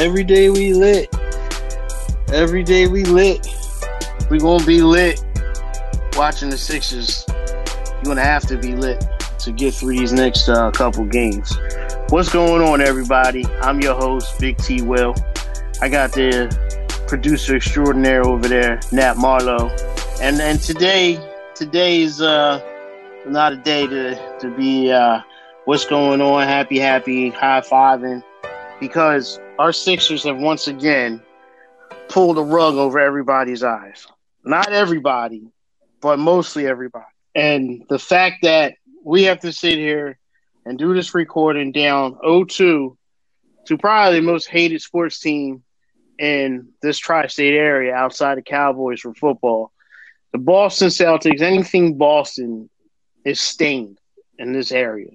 Every day we lit. Every day we lit. We gonna be lit. Watching the Sixers. You're gonna have to be lit to get through these next uh, couple games. What's going on, everybody? I'm your host, Big T. Will. I got the producer extraordinaire over there, Nat Marlowe, and and today today is uh, not a day to to be uh, what's going on, happy, happy, high fiving, because our Sixers have once again pulled a rug over everybody's eyes. Not everybody, but mostly everybody. And the fact that we have to sit here and do this recording down 0-2 to probably the most hated sports team in this tri-state area outside of Cowboys for football. The Boston Celtics, anything Boston is stained in this area,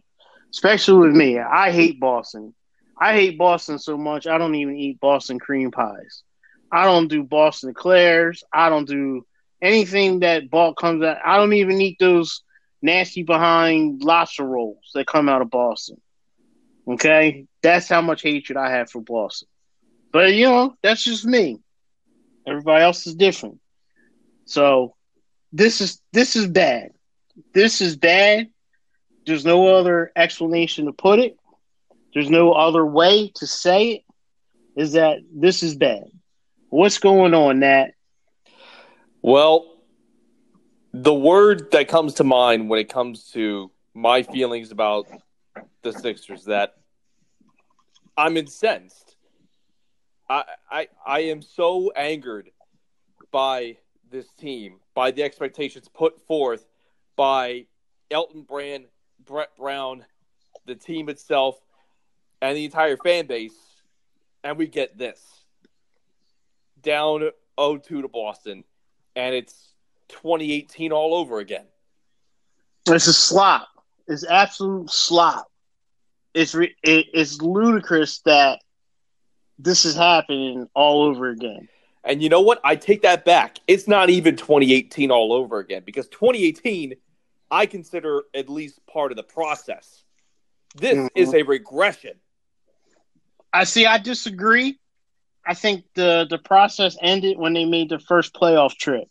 especially with me. I hate Boston. I hate Boston so much, I don't even eat Boston cream pies. I don't do Boston eclairs. I don't do anything that ball comes out. I don't even eat those nasty behind lobster rolls that come out of Boston. Okay? That's how much hatred I have for Boston. But, you know, that's just me. Everybody else is different. So this is this is bad. This is bad. There's no other explanation to put it. There's no other way to say it. Is that this is bad? What's going on, Nat? Well, the word that comes to mind when it comes to my feelings about the Sixers that I'm incensed. I I I am so angered by this team, by the expectations put forth by Elton Brand, Brett Brown, the team itself, and the entire fan base, and we get this down 0-2 to Boston, and it's 2018 all over again. It's a slop. It's absolute slop. It's re- it, it's ludicrous that this is happening all over again. And you know what? I take that back. It's not even 2018 all over again because 2018 I consider at least part of the process. This mm-hmm. is a regression. I see. I disagree. I think the the process ended when they made the first playoff trip.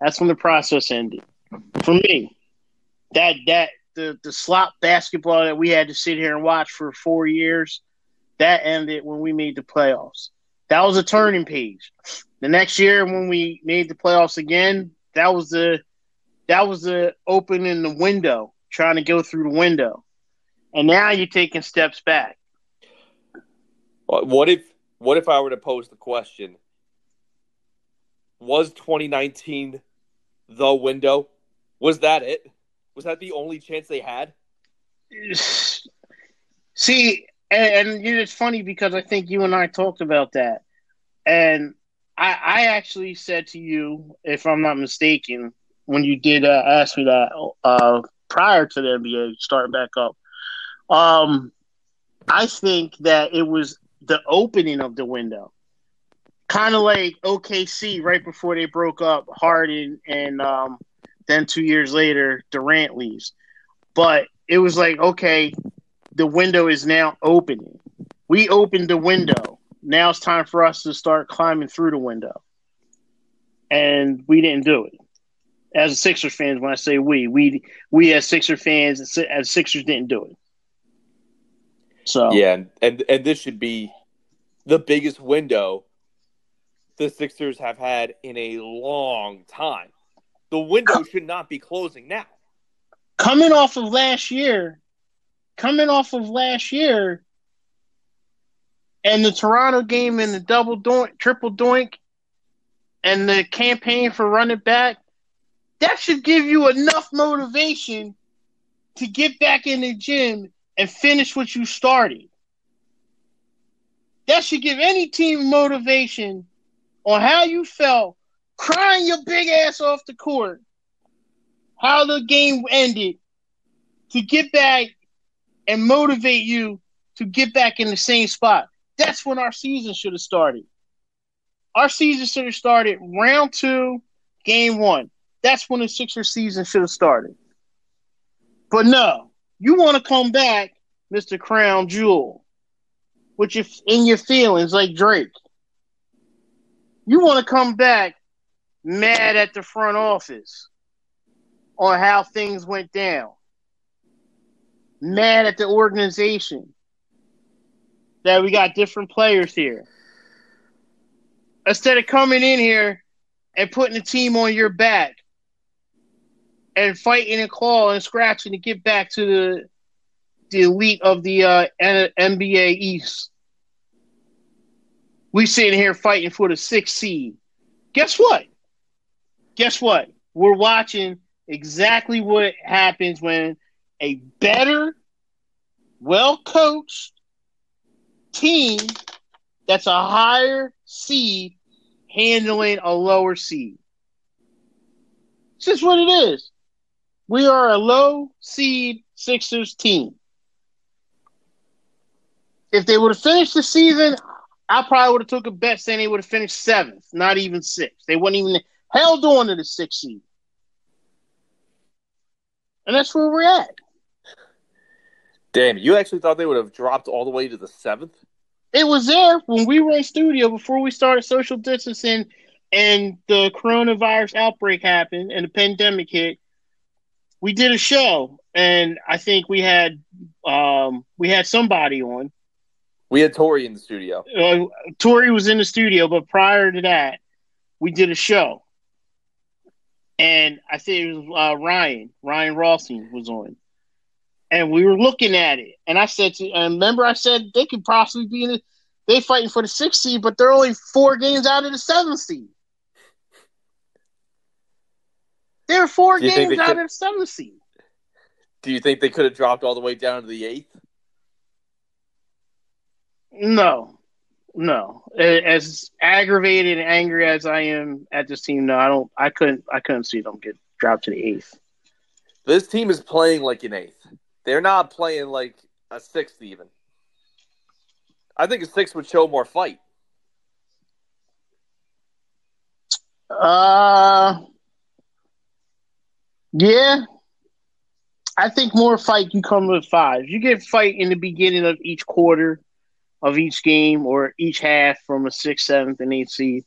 That's when the process ended. For me, that that the the slop basketball that we had to sit here and watch for four years, that ended when we made the playoffs. That was a turning page. The next year when we made the playoffs again, that was the that was the opening the window, trying to go through the window. And now you're taking steps back. What if what if I were to pose the question? Was 2019 the window? Was that it? Was that the only chance they had? See, and, and it's funny because I think you and I talked about that, and I, I actually said to you, if I'm not mistaken, when you did uh, ask me that uh, prior to the NBA starting back up, um, I think that it was the opening of the window. Kind of like OKC right before they broke up, Harden, and um, then two years later, Durant leaves. But it was like, okay, the window is now opening. We opened the window. Now it's time for us to start climbing through the window. And we didn't do it. As a Sixers fans, when I say we, we we as Sixer fans, as Sixers didn't do it. So yeah, and, and and this should be the biggest window the Sixers have had in a long time. The window should not be closing now. Coming off of last year, coming off of last year, and the Toronto game and the double doink, triple doink, and the campaign for running back, that should give you enough motivation to get back in the gym and finish what you started. That should give any team motivation on how you felt crying your big ass off the court, how the game ended, to get back and motivate you to get back in the same spot. That's when our season should have started. Our season should have started round two, game one. That's when the Sixers season should have started. But no, you want to come back, Mr. Crown Jewel. With your in your feelings like Drake. You want to come back mad at the front office on how things went down. Mad at the organization that we got different players here. Instead of coming in here and putting the team on your back and fighting and clawing and scratching to get back to the the elite of the uh, NBA East. We sitting here fighting for the sixth seed. Guess what? Guess what? We're watching exactly what happens when a better, well coached team that's a higher seed handling a lower seed. It's just what it is. We are a low seed Sixers team. If they would have finished the season, I probably would have took a bet saying they would have finished seventh, not even sixth. They wouldn't even held on to the sixth seed. And that's where we're at. Damn, you actually thought they would have dropped all the way to the seventh? It was there when we were in studio before we started social distancing and the coronavirus outbreak happened and the pandemic hit. We did a show and I think we had um, we had somebody on we had Tori in the studio. Uh, Tori was in the studio, but prior to that, we did a show, and I think it was uh, Ryan Ryan Rossing was on, and we were looking at it, and I said, to, and remember I said they could possibly be in it. They fighting for the sixth seed, but they're only four games out of the seventh seed. They're four games out could, of the seventh seed. Do you think they could have dropped all the way down to the eighth? No, no. As aggravated and angry as I am at this team, no, I don't. I couldn't. I couldn't see them get dropped to the eighth. This team is playing like an eighth. They're not playing like a sixth, even. I think a sixth would show more fight. Uh, yeah. I think more fight can come with five. You get fight in the beginning of each quarter of each game or each half from a sixth, seventh, and eighth seed.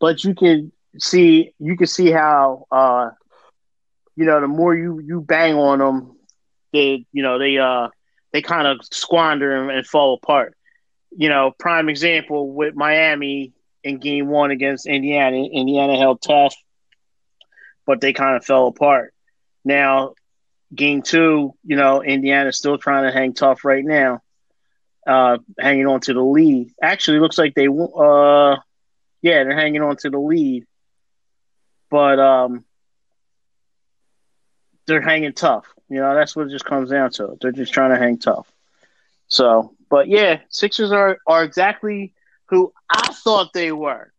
But you can see you can see how uh, you know the more you you bang on them, they you know they uh they kind of squander and, and fall apart. You know, prime example with Miami in game one against Indiana. Indiana held tough, but they kind of fell apart. Now, game two, you know, Indiana's still trying to hang tough right now uh, hanging on to the lead. Actually, looks like they, uh, yeah, they're hanging on to the lead, but um, they're hanging tough. You know, that's what it just comes down to. They're just trying to hang tough. So, but yeah, Sixers are are exactly who I thought they were.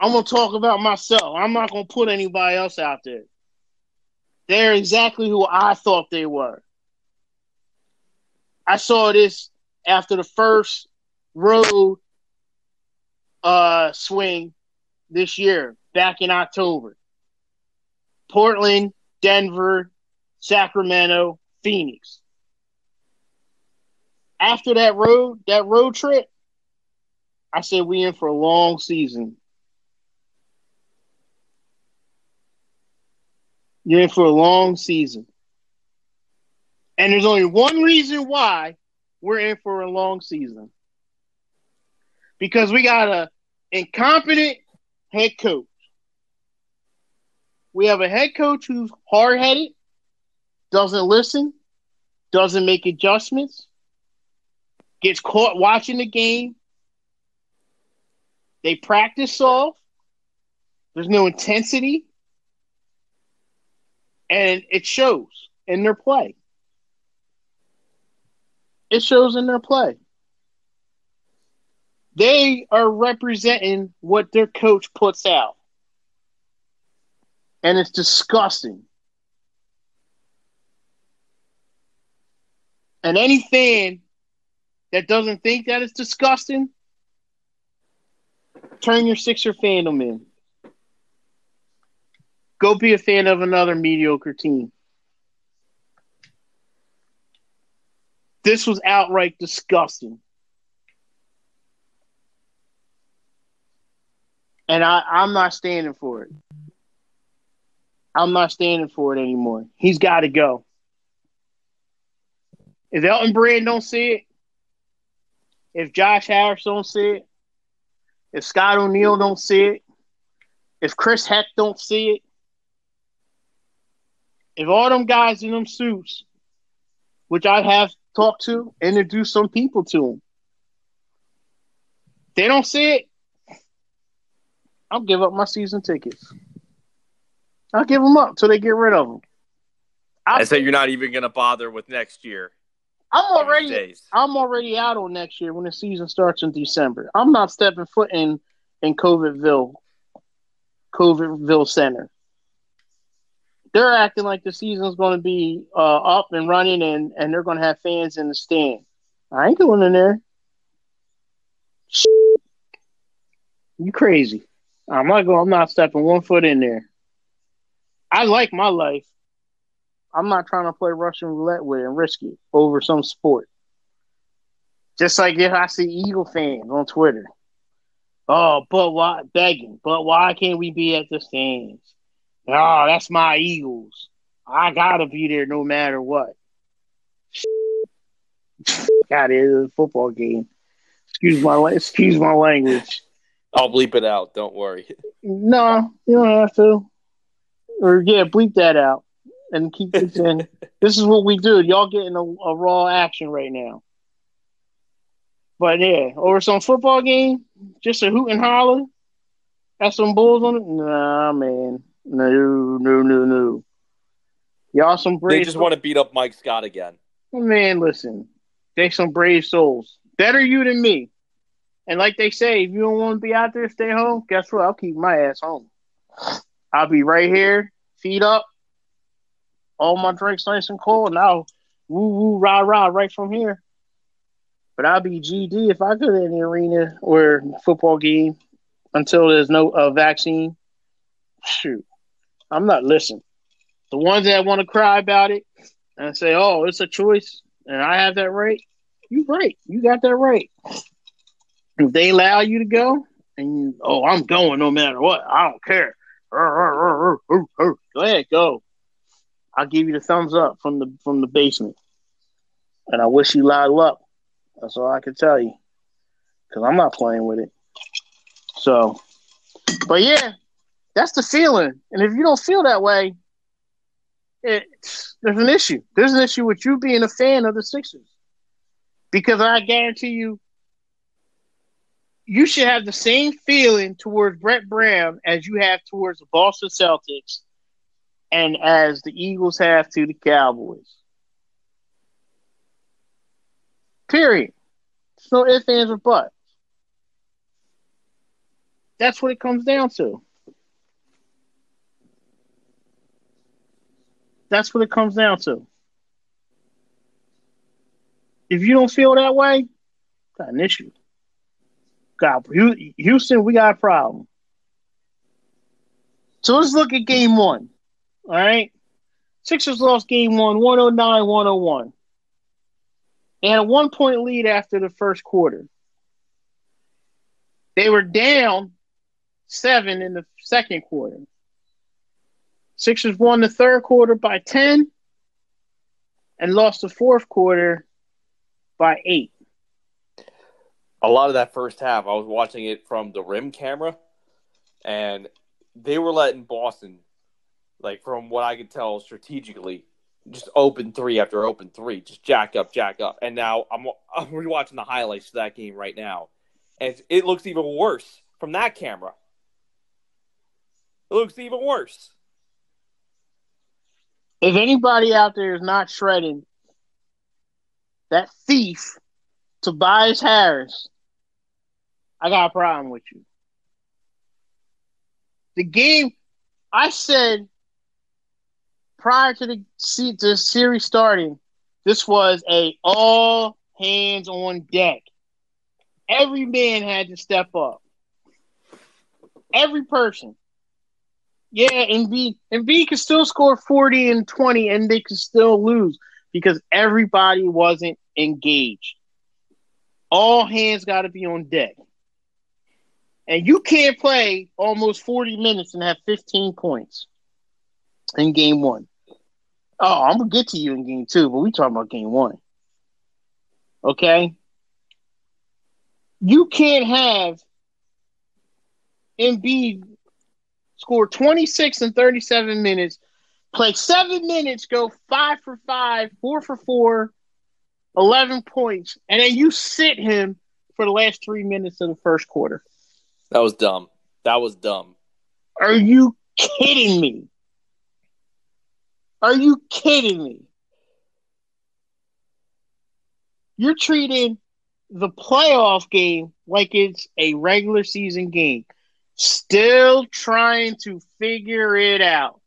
I'm gonna talk about myself. I'm not gonna put anybody else out there. They're exactly who I thought they were. I saw this after the first road uh, swing this year, back in October. Portland, Denver, Sacramento, Phoenix. After that road, that road trip, I said we in for a long season. You're in for a long season. And there's only one reason why we're in for a long season. Because we got a incompetent head coach. We have a head coach who's hard headed, doesn't listen, doesn't make adjustments, gets caught watching the game. They practice soft. There's no intensity. And it shows in their play. It shows in their play. They are representing what their coach puts out. And it's disgusting. And any fan that doesn't think that it's disgusting, turn your Sixer fandom in. Go be a fan of another mediocre team. This was outright disgusting. And I, I'm not standing for it. I'm not standing for it anymore. He's got to go. If Elton Brand don't see it, if Josh Harris don't see it, if Scott O'Neil don't see it, if Chris Heck don't see it, if all them guys in them suits, which I have talked to, introduce some people to them, they don't see it, I'll give up my season tickets. I'll give them up till they get rid of them. I say you're not even going to bother with next year. I'm already I'm already out on next year when the season starts in December. I'm not stepping foot in in COVIDville, COVIDville Center. They're acting like the season's going to be uh, up and running, and and they're going to have fans in the stand. I ain't going in there. You crazy? I'm not going. I'm not stepping one foot in there. I like my life. I'm not trying to play Russian roulette with it and risk it over some sport. Just like if I see Eagle fans on Twitter. Oh, but why begging? But why can't we be at the stands? Oh, that's my Eagles. I gotta be there no matter what. God, it is a football game. Excuse my excuse my language. I'll bleep it out. Don't worry. No, you don't have to. Or yeah, bleep that out and keep this in. this is what we do. Y'all getting a, a, raw action right now. But yeah, over some football game, just a hoot and holler. Have some bulls on it. Nah, man, no, no, no, no. Y'all some brave. They just want to beat up Mike Scott again. Man, listen, they some brave souls. Better you than me. And like they say, if you don't want to be out there, stay home. Guess what? I'll keep my ass home. I'll be right here, feet up, all my drinks nice and cold. Now, woo woo rah rah right from here. But I'll be GD if I go to the arena or football game until there's no uh, vaccine. Shoot, I'm not listening. The ones that want to cry about it and say, "Oh, it's a choice," and I have that right. You right. You got that right. If they allow you to go, and you, oh, I'm going no matter what. I don't care. Go ahead, go. I'll give you the thumbs up from the from the basement. And I wish you lot of luck. That's all I can tell you. Cause I'm not playing with it. So but yeah, that's the feeling. And if you don't feel that way, it's there's an issue. There's an issue with you being a fan of the Sixers. Because I guarantee you, you should have the same feeling towards Brett Brown as you have towards the Boston Celtics and as the Eagles have to the Cowboys. Period. So if, ands, or buts. That's what it comes down to. That's what it comes down to. If you don't feel that way, got an issue. God, Houston, we got a problem. So let's look at game one. All right. Sixers lost game one, 109 101. They had a one point lead after the first quarter. They were down seven in the second quarter. Sixers won the third quarter by 10 and lost the fourth quarter by eight. A lot of that first half, I was watching it from the rim camera, and they were letting Boston like from what I could tell strategically, just open three after open three, just jack up, jack up. And now I'm I'm rewatching the highlights of that game right now, and it looks even worse from that camera. It looks even worse. If anybody out there is not shredding that thief, Tobias Harris, I got a problem with you. The game, I said prior to the, the series starting, this was a all hands on deck. Every man had to step up. Every person. Yeah, and B and B could still score 40 and 20 and they could still lose because everybody wasn't engaged. All hands got to be on deck. And you can't play almost 40 minutes and have 15 points in game one. Oh, I'm gonna get to you in game two, but we talking about game one. Okay? You can't have Embiid score 26 and 37 minutes, play seven minutes, go five for five, four for four, 11 points, and then you sit him for the last three minutes of the first quarter. That was dumb. That was dumb. Are you kidding me? Are you kidding me? You're treating the playoff game like it's a regular season game. Still trying to figure it out.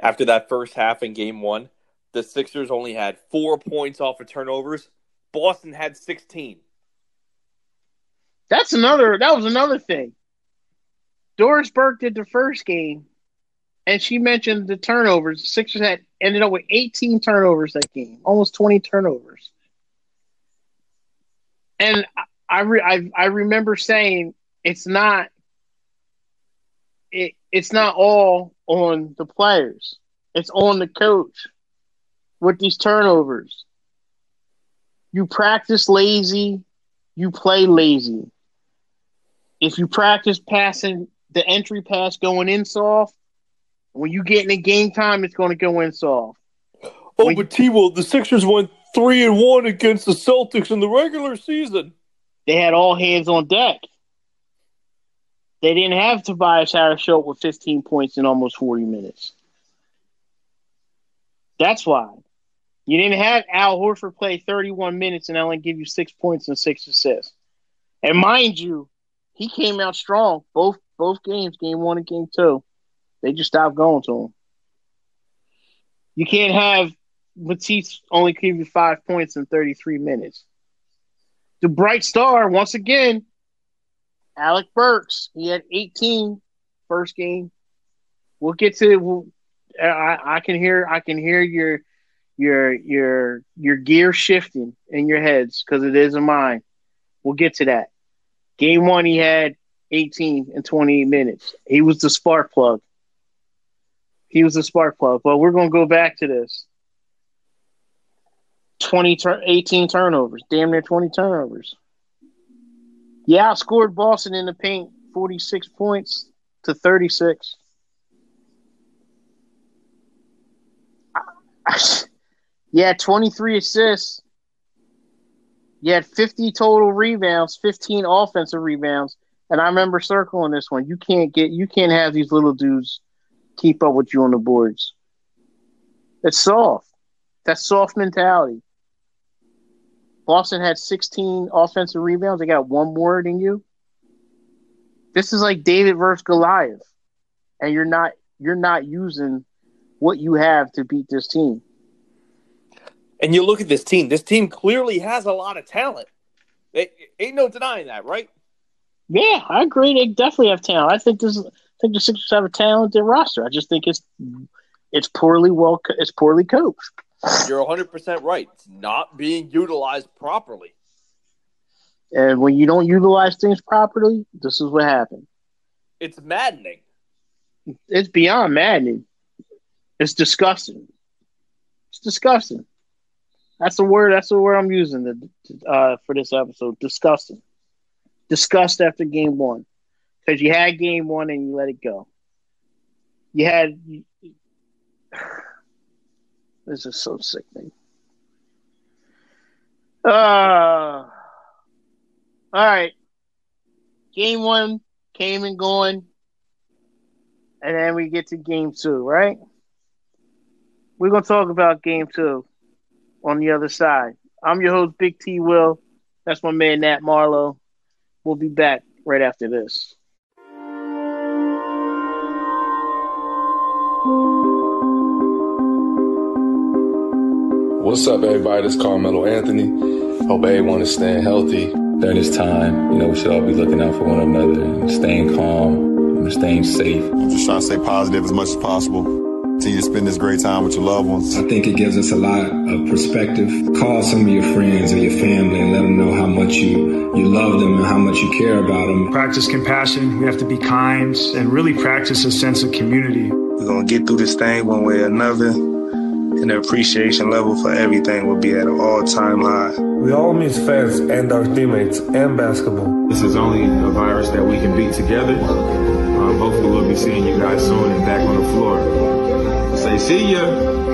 After that first half in game one, the Sixers only had four points off of turnovers. Boston had 16. That's another, that was another thing. Doris Burke did the first game, and she mentioned the turnovers. The Sixers had ended up with 18 turnovers that game, almost 20 turnovers. And I re- I, I remember saying it's not it, it's not all on the players. It's on the coach with these turnovers. You practice lazy, you play lazy. If you practice passing the entry pass going in soft, when you get in the game time, it's going to go in soft. Oh, when but T Will, the Sixers went three and one against the Celtics in the regular season. They had all hands on deck. They didn't have Tobias Harris show up with 15 points in almost 40 minutes. That's why. You didn't have Al Horford play 31 minutes and only give you six points and six assists. And mind you, he came out strong both both games, game one and game two. They just stopped going to him. You can't have Matisse only give you five points in 33 minutes. The bright star, once again, Alec Burks. He had 18 first game. We'll get to. We'll, I, I can hear. I can hear your your your your gear shifting in your heads because it is in mine. We'll get to that. Game one, he had 18 and 28 minutes. He was the spark plug. He was the spark plug. But we're to go back to this. 20 tur- 18 turnovers, damn near 20 turnovers. Yeah, outscored Boston in the paint 46 points to 36. yeah, 23 assists. You had 50 total rebounds, 15 offensive rebounds. And I remember circling this one. You can't get you can't have these little dudes keep up with you on the boards. It's soft. That's soft mentality. Boston had 16 offensive rebounds. They got one more than you. This is like David versus Goliath, and you're not you're not using what you have to beat this team. And you look at this team. This team clearly has a lot of talent. It, ain't no denying that, right? Yeah, I agree. They definitely have talent. I think this. I think the Sixers have a talented roster. I just think it's it's poorly well. It's poorly coached. You're 100 percent right. It's not being utilized properly. And when you don't utilize things properly, this is what happens. It's maddening. It's beyond maddening. It's disgusting. It's disgusting. That's the word. That's the word I'm using to, uh, for this episode. Disgusting. Disgust after game one, because you had game one and you let it go. You had. This is so sickening. Uh, all right. Game one came and going. And then we get to game two, right? We're going to talk about game two on the other side. I'm your host, Big T Will. That's my man, Nat Marlowe. We'll be back right after this. What's up, everybody? This is Carmelo Anthony. Hope everyone is staying healthy during this time. You know, we should all be looking out for one another and staying calm and staying safe. I'm just trying to stay positive as much as possible. Continue to spend this great time with your loved ones. I think it gives us a lot of perspective. Call some of your friends or your family and let them know how much much you, you love them and how much you care about them. Practice compassion. We have to be kind and really practice a sense of community. We're going to get through this thing one way or another. And the appreciation level for everything will be at an all time high. We all miss fans and our teammates and basketball. This is only a virus that we can beat together. Um, hopefully, we'll be seeing you guys soon and back on the floor. Say, see ya.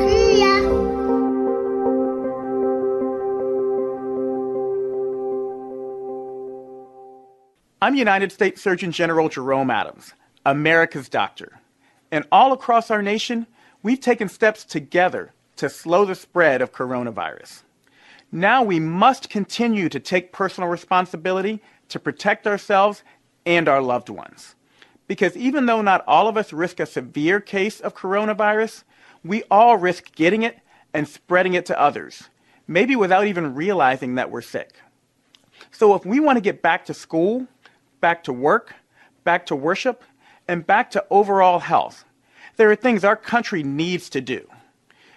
I'm United States Surgeon General Jerome Adams, America's doctor. And all across our nation, we've taken steps together to slow the spread of coronavirus. Now we must continue to take personal responsibility to protect ourselves and our loved ones. Because even though not all of us risk a severe case of coronavirus, we all risk getting it and spreading it to others, maybe without even realizing that we're sick. So if we want to get back to school, back to work, back to worship, and back to overall health. There are things our country needs to do.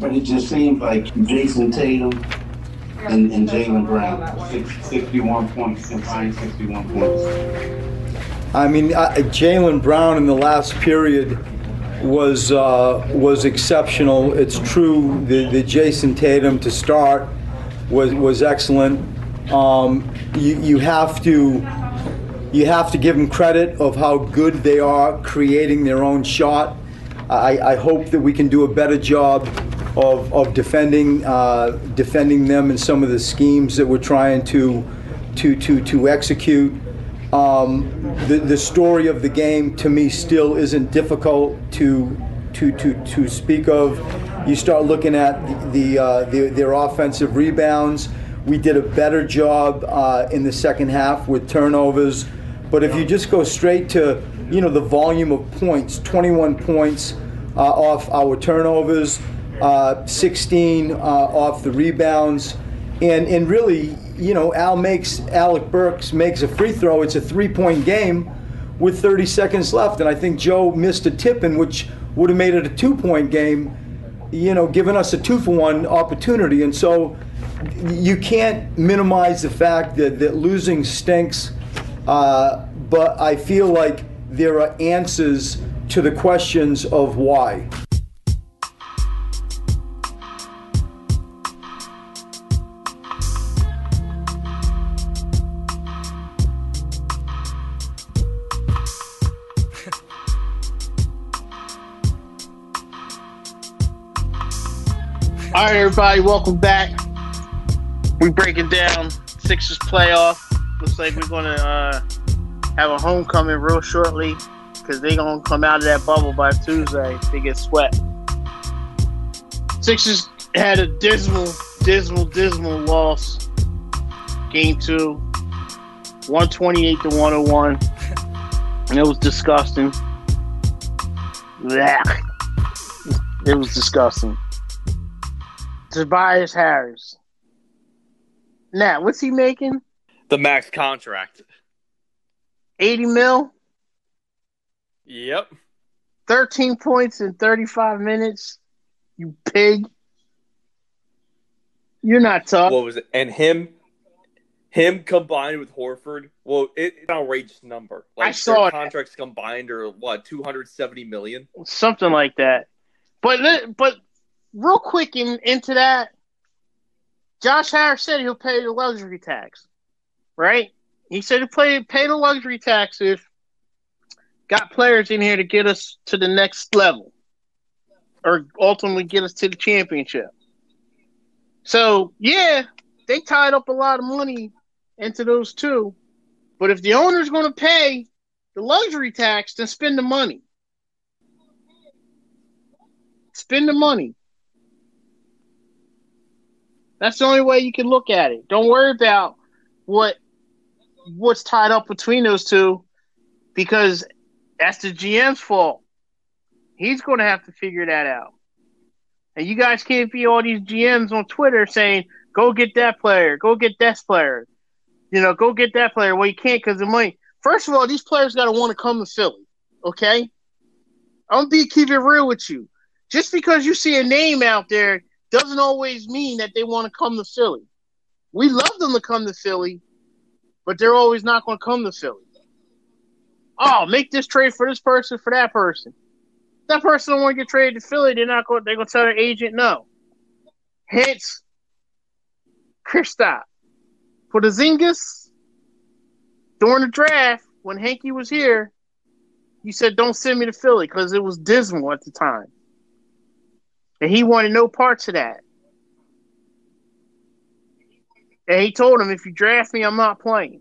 But it just seems like Jayson Tatum and, and Jaylen Brown, 61 points, combined 61 points. I mean, Jaylen Brown in the last period was uh, was exceptional. It's true. The, the Jayson Tatum to start was was excellent. Um, you you have to you have to give them credit of how good they are creating their own shot. I, I hope that we can do a better job of, of defending uh, defending them and some of the schemes that we're trying to to to to execute. Um, the the story of the game to me still isn't difficult to to to to speak of. You start looking at the, the, uh, the their offensive rebounds. We did a better job uh, in the second half with turnovers. But if you just go straight to, you know, the volume of points, 21 points uh, off our turnovers, uh, 16 uh, off the rebounds, and and really, you know, Al makes Alec Burks makes a free throw. It's a three-point game with 30 seconds left, and I think Joe missed a tip in which would have made it a two-point game. You know, giving us a two-for-one opportunity, and so you can't minimize the fact that that losing stinks. Uh, but I feel like there are answers to the questions of why. All right, everybody, welcome back. We breaking down Sixers playoff. Looks like we're gonna uh, have a homecoming real shortly because they're gonna come out of that bubble by Tuesday. They get swept. Sixers had a dismal, dismal, dismal loss. Game two, 128 to 101. And it was disgusting. Blech. It was disgusting. Tobias Harris. Now, what's he making? The max contract. 80 mil? Yep. 13 points in 35 minutes. You pig. You're not tough. What was it? And him him combined with Horford, well, it, it's an outrageous number. Like I saw contracts combined are what, 270 million? Something like that. But but real quick in, into that, Josh Harris said he'll pay the luxury tax. Right? He said he'll pay, pay the luxury tax if got players in here to get us to the next level or ultimately get us to the championship. So, yeah, they tied up a lot of money into those two. But if the owner's going to pay the luxury tax, then spend the money. Spend the money. That's the only way you can look at it. Don't worry about what what's tied up between those two because that's the GM's fault. He's going to have to figure that out. And you guys can't be all these GMs on Twitter saying, go get that player, go get this player, you know, go get that player. Well, you can't because the money. First of all, these players got to want to come to Philly, okay? I'm be keep it real with you. Just because you see a name out there doesn't always mean that they want to come to Philly. We love them to come to Philly, but they're always not going to come to Philly. Oh, make this trade for this person for that person. That person don't want to get traded to Philly. They're not going. They're going to tell their agent no. Hence, Kristaps Porzingis during the draft when Hinkie was here. You said don't send me to Philly because it was dismal at the time, and he wanted no parts of that. And he told him, if you draft me, I'm not playing.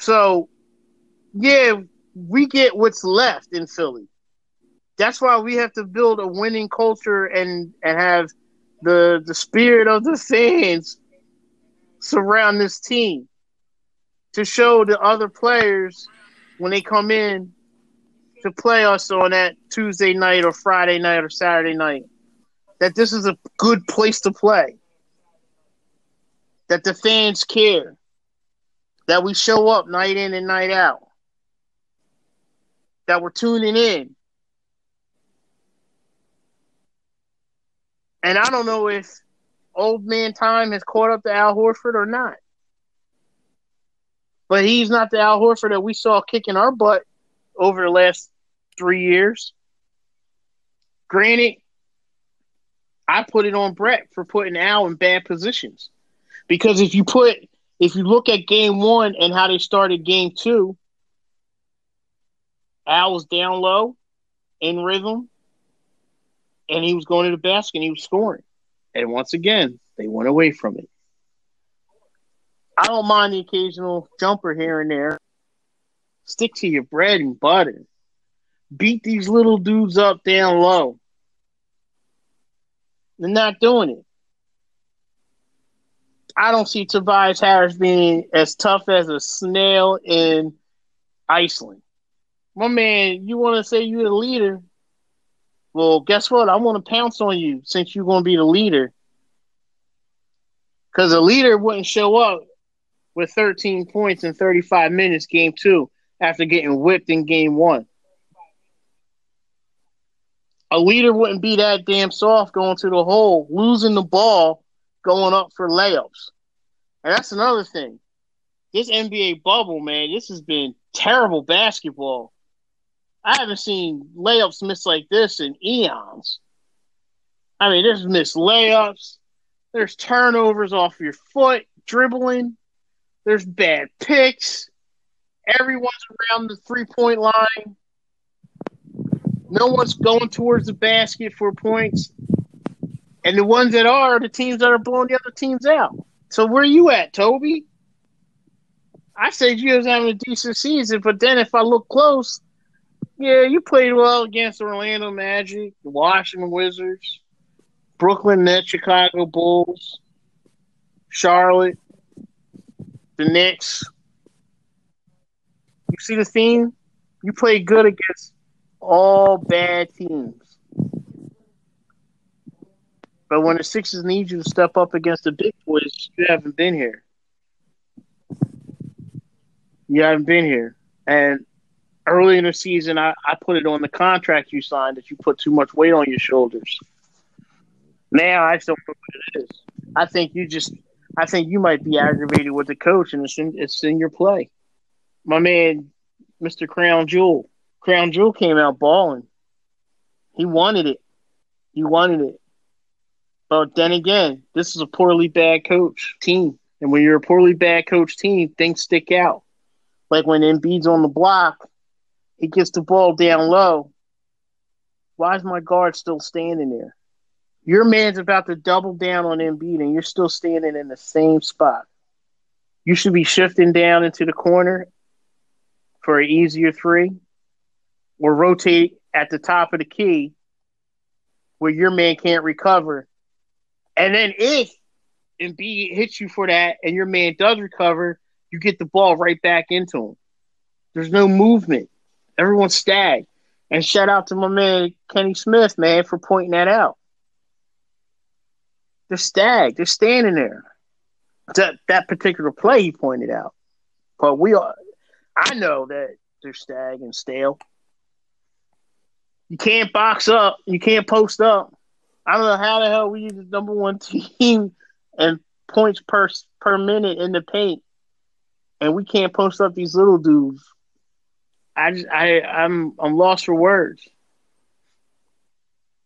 So, yeah, we get what's left in Philly. That's why we have to build a winning culture and and have the the spirit of the fans surround this team to show the other players when they come in to play us on that Tuesday night or Friday night or Saturday night that this is a good place to play. That the fans care. That we show up night in and night out. That we're tuning in. And I don't know if old man time has caught up to Al Horford or not. But he's not the Al Horford that we saw kicking our butt over the last three years. Granted, I put it on Brett for putting Al in bad positions. Because if you put if you look at game one and how they started game two, Al was down low in rhythm and he was going to the basket and he was scoring. And once again, they went away from it. I don't mind the occasional jumper here and there. Stick to your bread and butter. Beat these little dudes up down low. They're not doing it. I don't see Tobias Harris being as tough as a snail in Iceland. My man, you want to say you're the leader? Well, guess what? I want to pounce on you since you're going to be the leader. Because a leader wouldn't show up with 13 points in 35 minutes, game two, after getting whipped in game one. A leader wouldn't be that damn soft going to the hole, losing the ball, going up for layups. And that's another thing. This NBA bubble, man, this has been terrible basketball. I haven't seen layups missed like this in eons. I mean, there's missed layups. There's turnovers off your foot, dribbling. There's bad picks. Everyone's around the three point line. No one's going towards the basket for points. And the ones that are, are the teams that are blowing the other teams out. So where are you at, Toby? I said you was having a decent season, but then if I look close, yeah, you played well against Orlando Magic, the Washington Wizards, Brooklyn Nets, Chicago Bulls, Charlotte, the Knicks. You see the theme? You played good against all bad teams. But when the Sixers need you to step up against the big boys, you haven't been here. You haven't been here. And early in the season, I, I put it on the contract you signed that you put too much weight on your shoulders. Now I still know what it is. I think you just, I think you might be aggravated with the coach, and it's in, it's in your play. My man, Mr. Crown Jewel, Crown Jewel came out balling. He wanted it. He wanted it. But then again, this is a poorly bad coach team, and when you're a poorly bad coach team, things stick out. Like when Embiid's on the block, he gets the ball down low. Why is my guard still standing there? Your man's about to double down on Embiid, and you're still standing in the same spot. You should be shifting down into the corner for an easier three, or rotate at the top of the key where your man can't recover. And then if Embiid hits you for that and your man does recover, you get the ball right back into him. There's no movement. Everyone's stagnant. And shout out to my man Kenny Smith, man, for pointing that out. They're stagnant. They're standing there. That that particular play he pointed out. But we are I know that they're stag and stale. You can't box up. You can't post up. I don't know how the hell we use the number one team and points per per minute in the paint, and we can't post up these little dudes. I just I I'm I'm lost for words.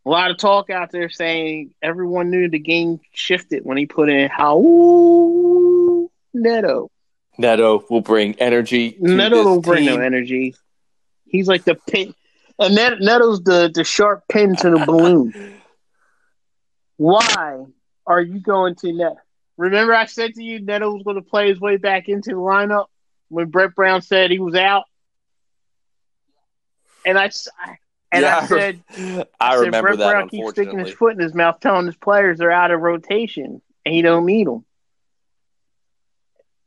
A lot of talk out there saying everyone knew the game shifted when he put in Raul Neto. Neto will bring energy. Neto will bring team. no energy. He's like the pin, and Net, Neto's the the sharp pin to the balloon. Why are you going to Net? Remember, I said to you, Neto was going to play his way back into the lineup when Brett Brown said he was out, and I I- and Yeah, I said, I said, remember Brett that. Brown keeps sticking his foot in his mouth, telling his players they're out of rotation and he don't need them.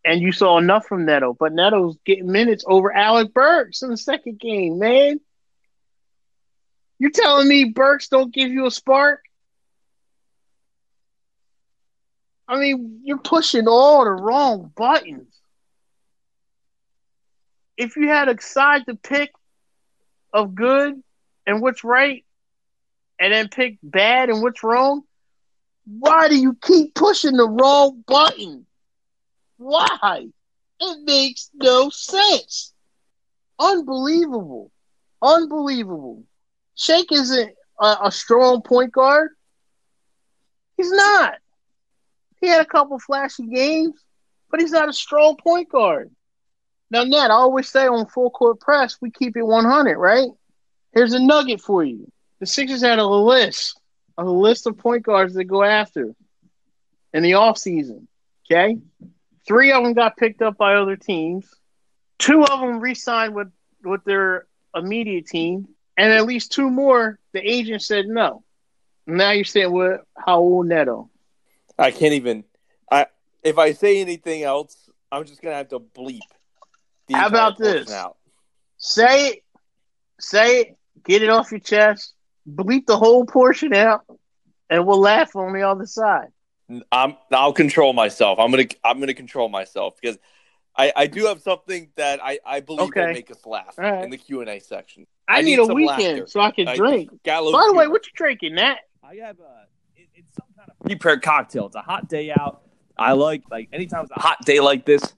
And you saw enough from Neto, but Neto's getting minutes over Alec Burks in the second game, man. You're telling me Burks don't give you a spark? I mean, you're pushing all the wrong buttons. If you had a side to pick of good and what's right, and then pick bad and what's wrong, why do you keep pushing the wrong button? Why? It makes no sense. Unbelievable. Unbelievable. Shake isn't a, a strong point guard. He's not. He had a couple flashy games, but he's not a strong point guard. Now, Ned, I always say on full court press, we keep it 100, right? Here's a nugget for you. The Sixers had a list, a list of point guards that go after in the offseason. Okay? Three of them got picked up by other teams. Two of them re signed with, with their immediate team. And at least two more, the agent said no. Now you're saying, well, how old Neto? I can't even. I if I say anything else, I'm just gonna have to bleep. How about this? Out. Say it, say it, get it off your chest, bleep the whole portion out, and we'll laugh on the other side. I'm. I'll control myself. I'm gonna. I'm gonna control myself because I, I do have something that I, I believe Okay. will make us laugh right. in the Q and A section. I, need, a weekend laughter. so I can I- drink. Gallo By the way, what you drinking, Nat? I have a it, it's some kind of prepared cocktail. It's a hot day out. I like like anytime it's a hot day like this,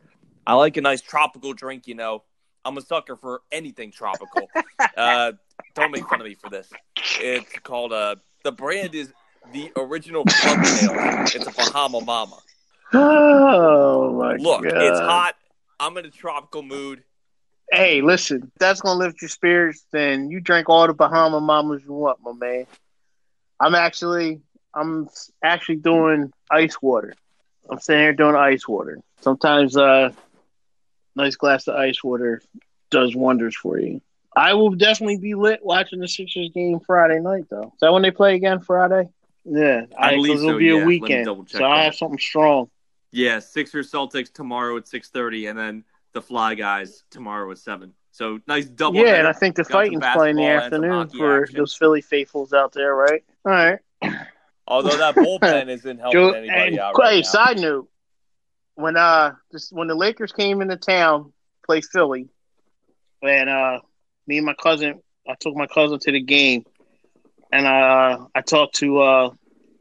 I like a nice tropical drink. You know, I'm a sucker for anything tropical. uh, don't make fun of me for this. It's called uh the brand is the original Club Ale. It's a Bahama Mama. Oh my god Look, god! it's hot. I'm in a tropical mood. Hey, listen, if that's gonna lift your spirits. Then you drink all the Bahama Mamas you want, my man. I'm actually, I'm actually doing ice water. I'm sitting here doing ice water. Sometimes, uh, nice glass of ice water does wonders for you. I will definitely be lit watching the Sixers game Friday night, though. Is that when they play again Friday? Yeah, I believe 'cause it'll so, be a weekend, so I have something strong. Yeah, Sixers Celtics tomorrow at six thirty, and then the Fly Guys tomorrow at seven. So nice double. yeah, header. and I think the Got some fighting's playing in the basketball and some afternoon for action. those Philly faithfuls out there, right? All right. Although that bullpen isn't helping Joe, anybody and, out hey, right now. side note: when uh, this, when the Lakers came into town, play Philly, and uh, me and my cousin, I took my cousin to the game, and uh, I talked to uh,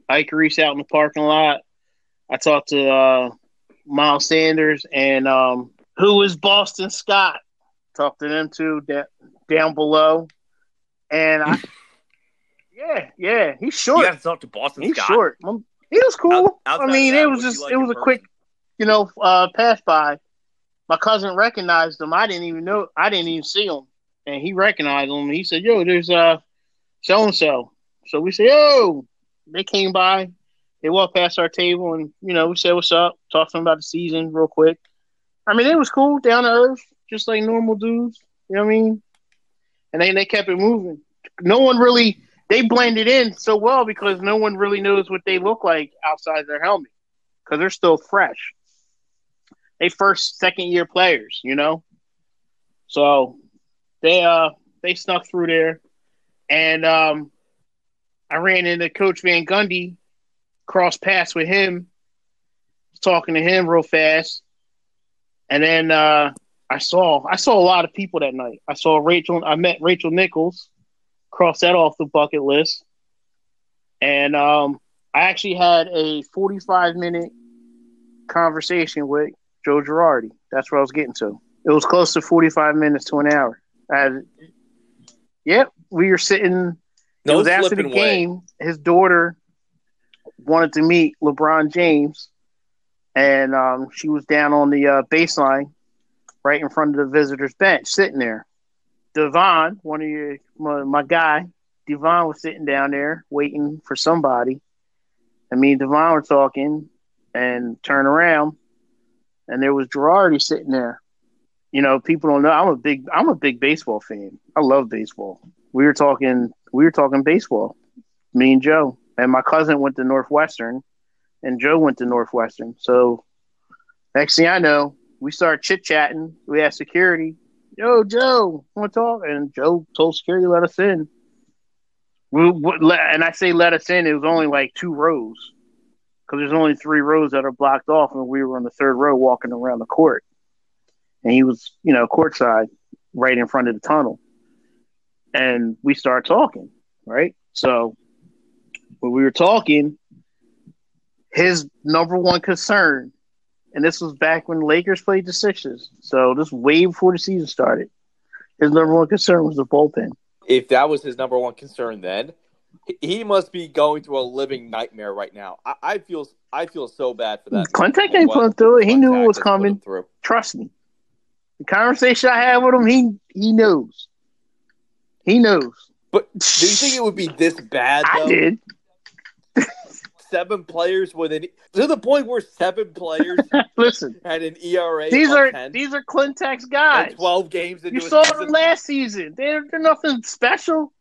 Ike Reese out in the parking lot. I talked to uh, Miles Sanders and um, who was Boston Scott. Talk to them too down below, and I, yeah, yeah, he's short. You got to talk to Boston He's Scott. short. He was cool. Out- I mean, it was just like it was a person? quick, you know, uh, pass by. My cousin recognized him. I didn't even know. I didn't even see him, and he recognized him. He said, "Yo, there's uh, so and so." So we said, "Yo." They came by. They walked past our table, and you know, we said, "What's up?" Talked to them about the season real quick. I mean, it was cool, down to earth, just like normal dudes. You know what I mean? And they they kept it moving. No one really they blended in so well because no one really knows what they look like outside their helmet because they're still fresh. they first, second year players, you know. So they uh they snuck through there, and um, I ran into Coach Van Gundy, cross paths with him, talking to him real fast, and then uh, I saw I saw a lot of people that night. I saw Rachel. I met Rachel Nichols. Cross that off the bucket list, and um, I actually had a forty-five minute conversation with Joe Girardi. That's what I was getting to. It was close to forty-five minutes to an hour. I yep, we were sitting. No it was after the game. way. His daughter wanted to meet LeBron James, and um, she was down on the uh, baseline, right in front of the visitors' bench, sitting there. Devon, one of your my, my guy, Devon was sitting down there waiting for somebody. And me and Devon were talking, and turn around, and there was Girardi sitting there. You know, people don't know I'm a big I'm a big baseball fan. I love baseball. We were talking we were talking baseball. Me and Joe. And my cousin went to Northwestern and Joe went to Northwestern. So next thing I know, we started chit chatting. We asked security, Yo, Joe, want to talk? And Joe told security let us in. We, we- and I say let us in, it was only like two rows because there's only three rows that are blocked off, and we were on the third row walking around the court. And he was, you know, courtside, right in front of the tunnel. And we start talking, right? So when we were talking, his number one concern, and this was back when Lakers played the Sixers, so this way before the season started. His number one concern was the bullpen. If that was his number one concern, then he- must be going through a living nightmare right now. I, I feel I feel so bad for that. Clinton ain't him through it. He knew it was Klentak has put him coming. through. Trust me. The conversation I had with him, he he knows. He knows. But do you think it would be this bad? I though? did. Seven players with an to the point where seven players Listen, had an ERA. these are 10 these are Klentak's guys. twelve games You saw season. them last season. They're, they're nothing special.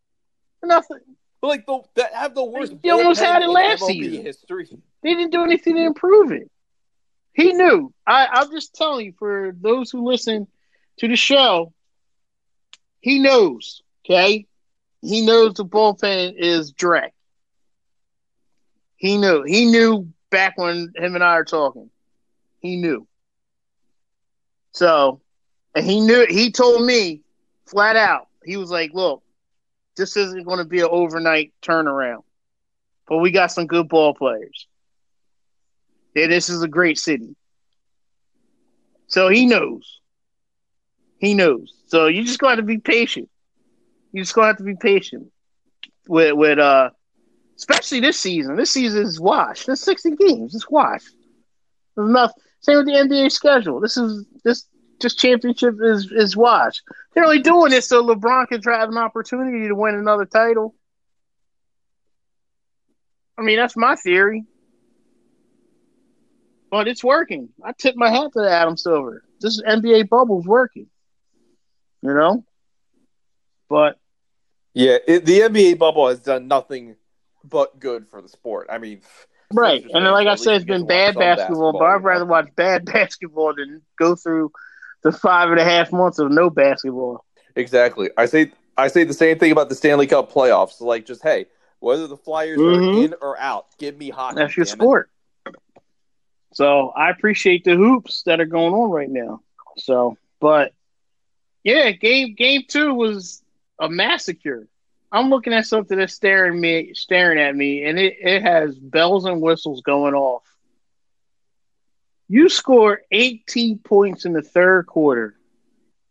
They're nothing. But, like the that have the worst. They almost had it last MLB season. History. They didn't do anything to improve it. He knew. I, I'm just telling you, for those who listen to the show, he knows. Okay, he knows the bullpen is direct. He knew. He knew back when him and I are talking. He knew. So, and he knew. He told me flat out. He was like, "Look, this isn't going to be an overnight turnaround, but we got some good ball players. Yeah, this is a great city. So he knows. He knows. So you just got to be patient. You just have to be patient with with uh, especially this season. This season is washed. There's 60 games. It's washed. There's enough. Same with the NBA schedule. This is this this championship is is washed. They're only doing this so LeBron can try have an opportunity to win another title. I mean, that's my theory. But it's working. I tip my hat to Adam Silver. This NBA bubble's working. You know? But Yeah, it, the NBA bubble has done nothing but good for the sport. I mean, right. And like I said, it's been get to watch bad some basketball, but I'd rather watch bad basketball than go through the five and a half months of no basketball. Exactly. I say I say the same thing about the Stanley Cup playoffs. Like, just hey, whether the Flyers Mhm. are in or out, give me hockey. That's your damn it. sport. So I appreciate the hoops that are going on right now. So, but yeah, game game two was a massacre. I'm looking at something that's staring me, staring at me, and it, it has bells and whistles going off. You scored 18 points in the third quarter.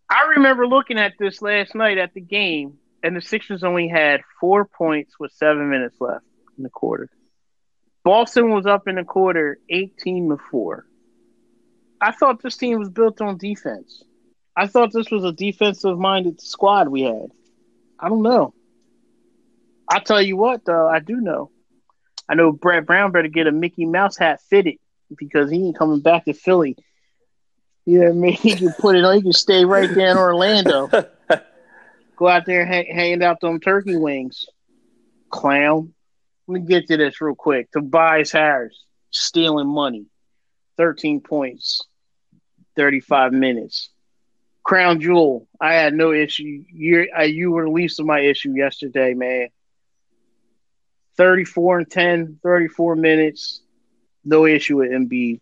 I remember looking at this last night at the game, and the Sixers only had four points with seven minutes left in the quarter. Boston was up in the quarter 18 to 4. I thought this team was built on defense. I thought this was a defensive minded squad we had. I don't know. I tell you what, though, I do know. I know Brad Brown better get a Mickey Mouse hat fitted because he ain't coming back to Philly. You know what I mean? He can put it on. He can stay right there in Orlando. Go out there and ha- hand out them turkey wings. Clown. Let me get to this real quick. Tobias Harris stealing money, thirteen points. 35 minutes. Crown Jewel, I had no issue. You uh, you were the least of my issue yesterday, man. 34 and 10, 34 minutes, no issue with Embiid.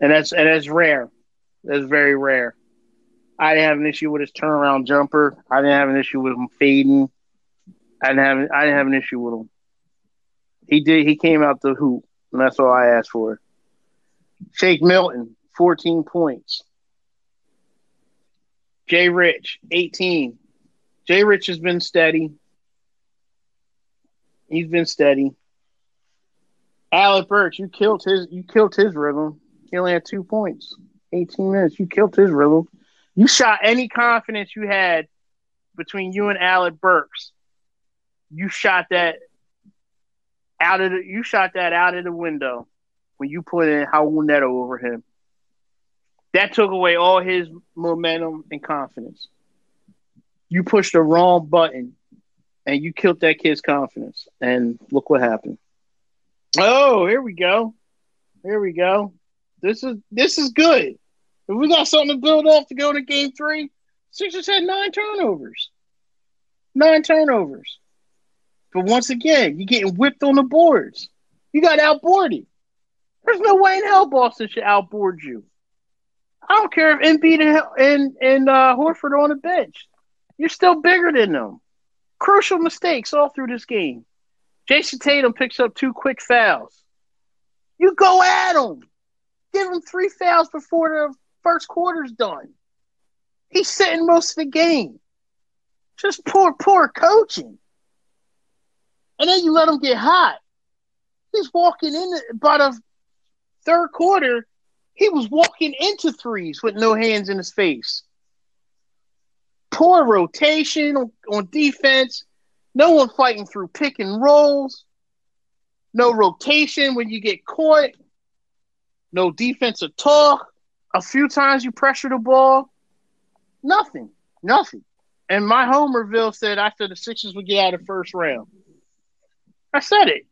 And that's and that's rare. That's very rare. I didn't have an issue with his turnaround jumper. I didn't have an issue with him fading. I didn't have I didn't have an issue with him. He did he came out the hoop, and that's all I asked for. Shake Milton, 14 points. Jay Rich, 18. Jay Rich has been steady. He's been steady. Alec Burks, you killed his you killed his rhythm. He only had two points. 18 minutes. You killed his rhythm. You shot any confidence you had between you and Alec Burks. You shot that out of the you shot that out of the window when you put in Raul over him. That took away all his momentum and confidence. You pushed the wrong button and you killed that kid's confidence. And look what happened. Oh, here we go. Here we go. This is this is good. If we got something to build off to go to game three, Sixers had nine turnovers. Nine turnovers. But once again, you're getting whipped on the boards. You got outboarded. There's no way in hell Boston should outboard you. I don't care if Embiid and and, and uh, Horford are on the bench. You're still bigger than them. Crucial mistakes all through this game. Jayson Tatum picks up two quick fouls. You go at him. Give him three fouls before the first quarter's done. He's sitting most of the game. Just poor, poor coaching. And then you let him get hot. He's walking in by the third quarter. He was walking into threes with no hands in his face. Poor rotation on, defense. No one fighting through pick and rolls. No rotation when you get caught. No defensive talk. A few times you pressure the ball. Nothing. Nothing. And my Homerville said after the Sixers would get out of the first round. I said it.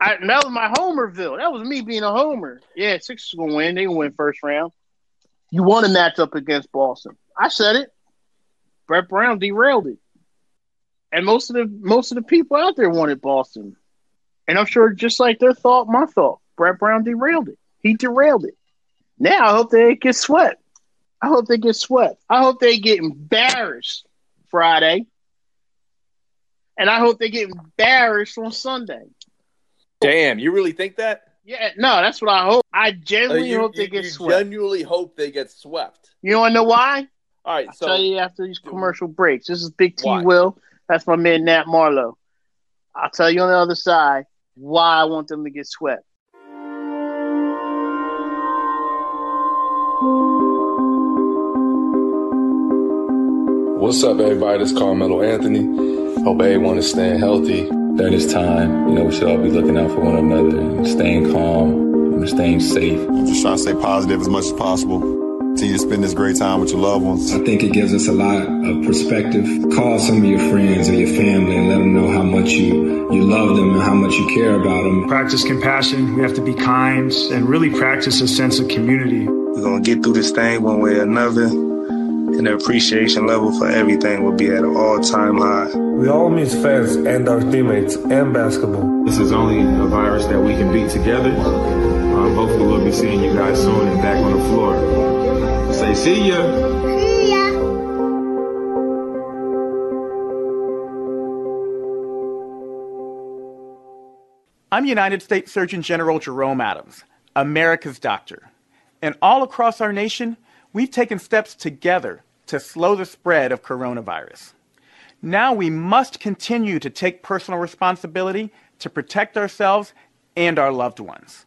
I, that was my Homerville. That was me being a homer. Yeah, Sixers gonna win. They gonna win first round. You want to match up against Boston. I said it. Brett Brown derailed it. And most of the most of the people out there wanted Boston. And I'm sure just like their thought, my thought, Brett Brown derailed it. He derailed it. Now I hope they get swept. I hope they get swept. I hope they get embarrassed Friday. And I hope they get embarrassed on Sunday. Damn, you really think that? Yeah, no, that's what I hope. I genuinely Uh, you, hope they you- get you swept. genuinely hope they get swept. you want to know why? All right, I'll so tell you after these commercial breaks. This is Big T Why? Will. That's my man Nat Marlowe. I'll tell you on the other side why I want them to get swept. What's up, everybody? This is Carmelo Anthony. Hope everyone is staying healthy during this time. You know, we should all be looking out for one another and staying calm and staying safe. I'm Just trying to stay positive as much as possible. Continue to spend this great time with your loved ones. I think it gives us a lot of perspective. Call some of your friends or your family and let them know how much you, you love them and how much you care about them. Practice compassion. We have to be kind and really practice a sense of community. We're gonna get through this thing one way or another, and the appreciation level for everything will be at an all-time high. We all miss fans and our teammates and basketball. This is only a virus that we can beat together. Um, hopefully, we'll be seeing you guys soon and back on the floor. Say see ya. See ya. I'm United States Surgeon General Jerome Adams, America's doctor. And all across our nation, we've taken steps together to slow the spread of coronavirus. Now we must continue to take personal responsibility to protect ourselves and our loved ones.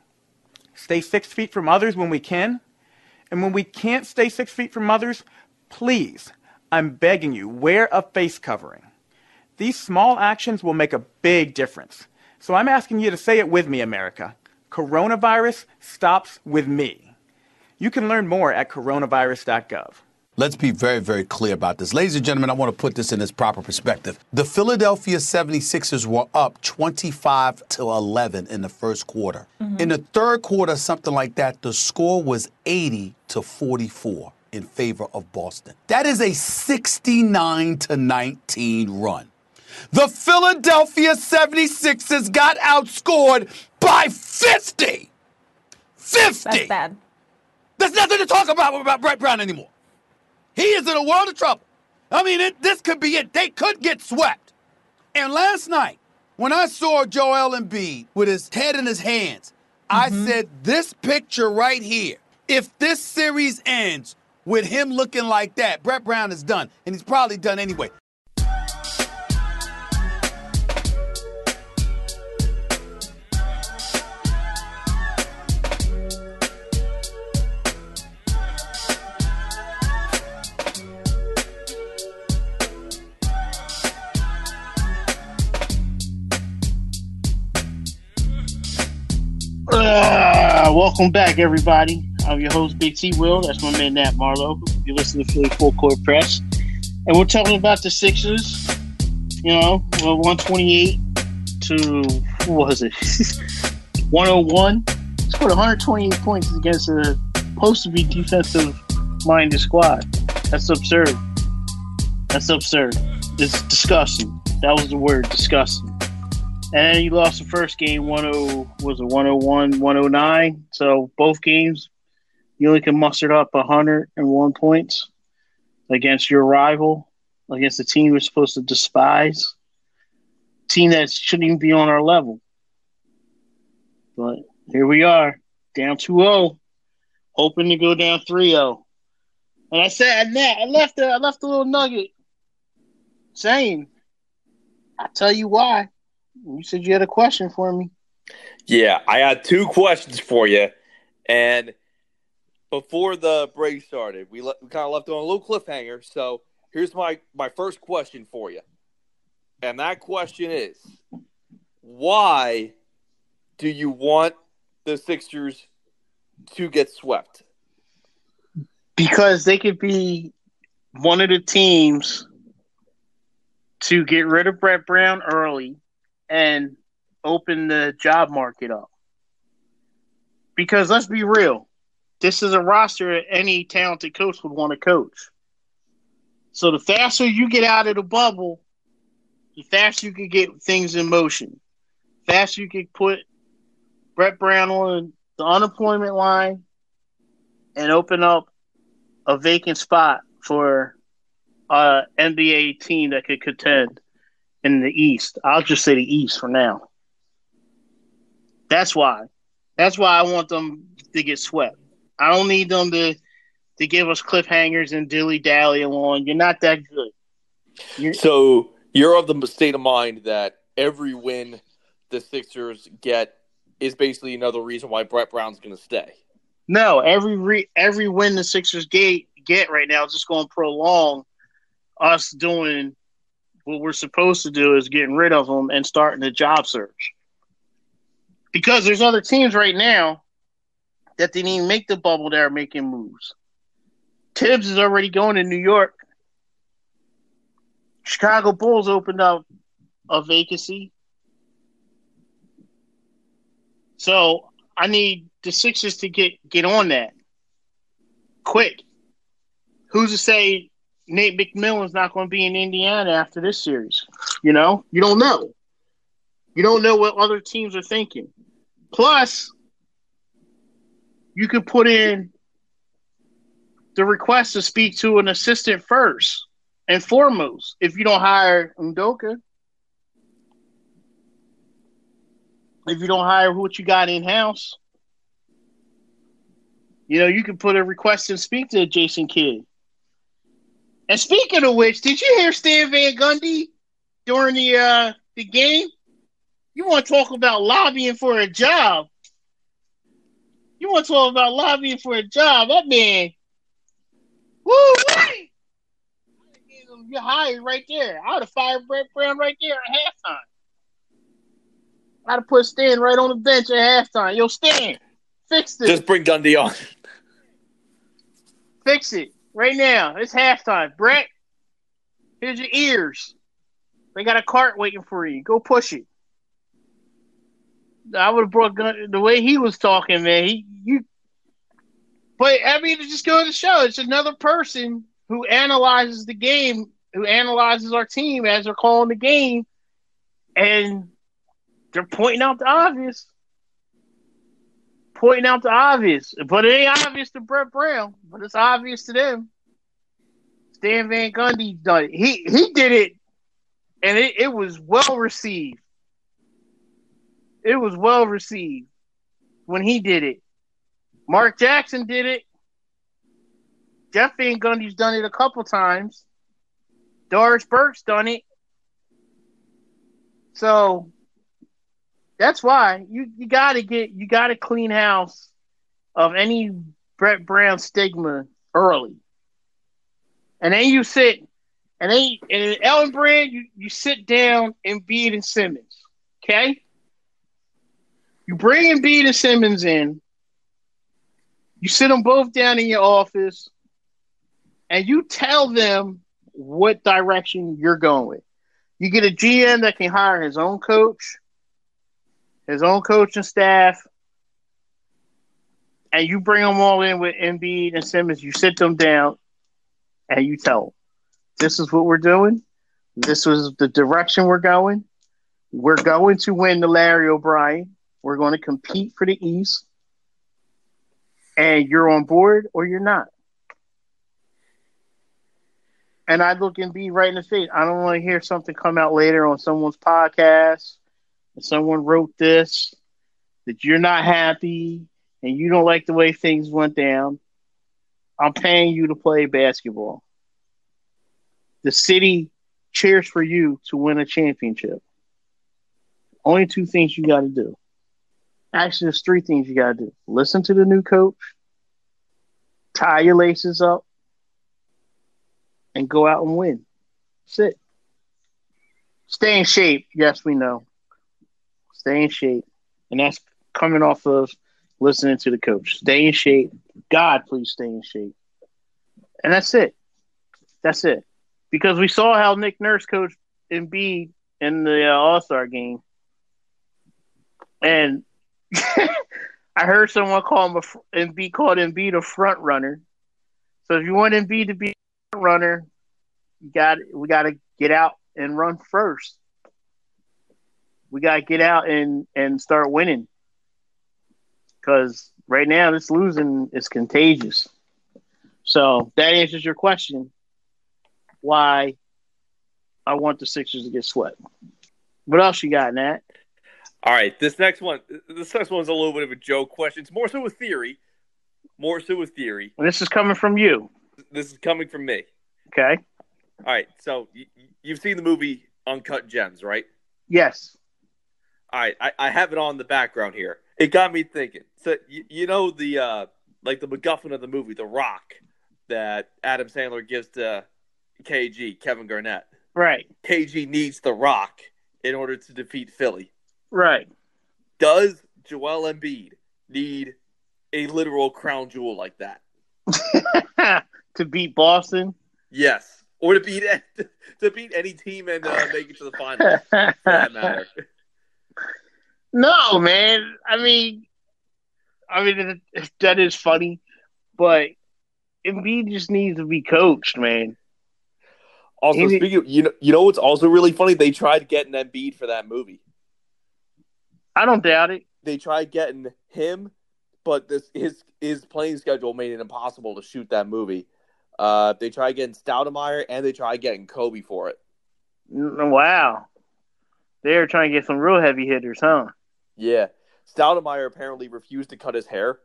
stay six feet from others when we can, And when we can't stay six feet from others, please, I'm begging you, wear a face covering. These small actions will make a big difference. So I'm asking you to say it with me, America. Coronavirus stops with me. You can learn more at coronavirus.gov. Let's be very, very clear about this. Ladies and gentlemen, I want to put this in its proper perspective. The Philadelphia 76ers were up 25 to 11 in the first quarter. Mm-hmm. In the third quarter, something like that, the score was 80 to 44 in favor of Boston. That is a 69 to 19 run. The Philadelphia 76ers got outscored by 50. 50. That's bad. There's nothing to talk about about Brett Brown anymore. He is in a world of trouble. I mean, it, this could be it. They could get swept. And last night, when I saw Joel Embiid with his head in his hands, mm-hmm. I said, this picture right here, if this series ends with him looking like that, Brett Brown is done. And he's probably done anyway. Uh, welcome back, everybody. I'm your host, Big T Will. That's my man, Nat Marlowe. You're listening to Philly Full Court Press. And we're talking about the Sixers. You know, 128 to, what was it? 101. Scored 128 points against a supposed to be defensive minded squad. That's absurd. That's absurd. It's disgusting. That was the word, disgusting. And you lost the first game 10 was it 101, 109. So both games you only can muster up 101 points against your rival, against a team you're supposed to despise, team that shouldn't even be on our level. But here we are, down 2-0, hoping to go down 3-0. And I said, I left a, I left a little nugget saying, I tell you why. You said you had a question for me. Yeah, I had two questions for you. And before the break started, we, le- we kind of left on a little cliffhanger. So here's my, my first question for you. And that question is why do you want the Sixers to get swept? Because they could be one of the teams to get rid of Brett Brown early and open the job market up. Because let's be real, this is a roster any talented coach would want to coach. So the faster you get out of the bubble, the faster you can get things in motion. Faster you can put Brett Brown on the unemployment line and open up a vacant spot for an NBA team that could contend in the East. I'll just say the East for now. That's why. That's why I want them to get swept. I don't need them to to give us cliffhangers and dilly dally along. You're not that good. You're- so you're of the state of mind that every win the Sixers get is basically another reason why Brett Brown's going to stay. No, every re- every win the Sixers get get right now is just going to prolong us doing what we're supposed to do is getting rid of them and starting the job search. Because there's other teams right now that didn't even make the bubble that are making moves. Thibs is already going to New York. Chicago Bulls opened up a vacancy. So I need the Sixers to get get on that quick. Who's to say Nate McMillan's not going to be in Indiana after this series. You know, you don't know. You don't know what other teams are thinking. Plus, you could put in the request to speak to an assistant first and foremost if you don't hire Udoka. If you don't hire what you got in house, you know, you can put a request and speak to Jason Kidd. And speaking of which, did you hear Stan Van Gundy during the uh, the game? You want to talk about lobbying for a job? You want to talk about lobbying for a job? That man, woo. You're hired right there. I would have fired Brett Brown right there at halftime. I'd have put Stan right on the bench at halftime. Yo, Stan, fix this. Just bring Gundy on. Fix it right now. It's halftime. Brett, here's your ears. They got a cart waiting for you. Go push it. I would have brought the way he was talking, man. He you, but I mean, it just goes to show it's another person who analyzes the game, who analyzes our team as they're calling the game, and they're pointing out the obvious. Pointing out the obvious, but it ain't obvious to Brett Brown, but it's obvious to them. Stan Van Gundy done it. He he did it, and it, it was well received. It was well received when he did it. Mark Jackson did it. Jeff Van Gundy's done it a couple times. Doris Burke's done it. So that's why you, you gotta get you gotta clean house of any Brett Brown stigma early. And then you sit and then in Elton Brand you, you sit down and Embiid and Simmons. Okay? You bring Embiid and Simmons in, you sit them both down in your office, and you tell them what direction you're going with. You get a GM that can hire his own coach, his own coaching staff, and you bring them all in with Embiid and Simmons. You sit them down, and you tell them, "This is what we're doing. This was the direction we're going. We're going to win the Larry O'Brien. We're going to compete for the East, and you're on board or you're not." And I look and be right in the face. I don't want to hear something come out later on someone's podcast and someone wrote this that you're not happy and you don't like the way things went down. I'm paying you to play basketball. The city cheers for you to win a championship. Only two things you got to do. Actually, there's three things you got to do. Listen to the new coach, tie your laces up, and go out and win. That's it. Stay in shape. Yes, we know. Stay in shape. And that's coming off of listening to the coach. Stay in shape. God, please stay in shape. And that's it. That's it. Because we saw how Nick Nurse coached Embiid in the uh, All Star game. And I heard someone call him a Embiid called Embiid a front runner. So if you want Embiid to be a front runner, you got we got to get out and run first. We got to get out and and start winning. Because right now, this losing is contagious. So that answers your question. Why I want the Sixers to get swept. What else you got, Nat? All right, this next one. This next one's a little bit of a joke question. It's more so a theory. More so a theory. And this is coming from you. This is coming from me. Okay. All right. So y- you've seen the movie Uncut Gems, right? Yes. All right. I, I have it on the background here. It got me thinking. So you, you know the uh like the MacGuffin of the movie, The Rock, that Adam Sandler gives to KG, Kevin Garnett. Right. KG needs The Rock in order to defeat Philly. Right. Does Joel Embiid need a literal crown jewel like that? to beat Boston? Yes. Or to beat to beat any team and uh, make it to the finals, for that matter. No, man. I mean, I mean that is funny, but Embiid just needs to be coached, man. Also, He- speaking, of, you know, you know what's also really funny? They tried getting Embiid for that movie. I don't doubt it. They tried getting him, but this his his playing schedule made it impossible to shoot that movie. Uh, they tried getting Stoudemire and they tried getting Kobe for it. Wow. They're trying to get some real heavy hitters, huh? Yeah, Stoudemire apparently refused to cut his hair,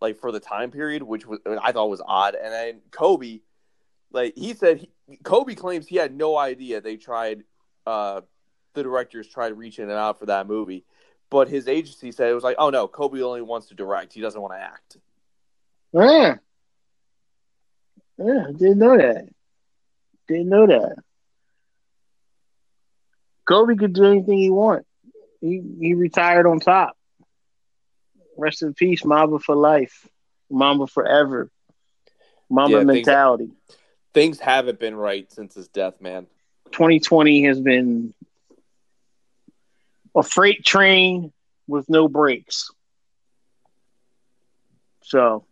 like for the time period, which was I thought was odd. And then Kobe, like he said, he, Kobe claims he had no idea they tried. Uh, the directors tried reaching out for that movie, but his agency said it was like, oh no, Kobe only wants to direct. He doesn't want to act. Yeah. Yeah, didn't know that. Didn't know that. Kobe could do anything he want. He he retired on top. Rest in peace, Mamba for life. Mamba forever. Mamba Yeah, things- mentality. Things haven't been right since his death, man. 2020 has been a freight train with no brakes. So,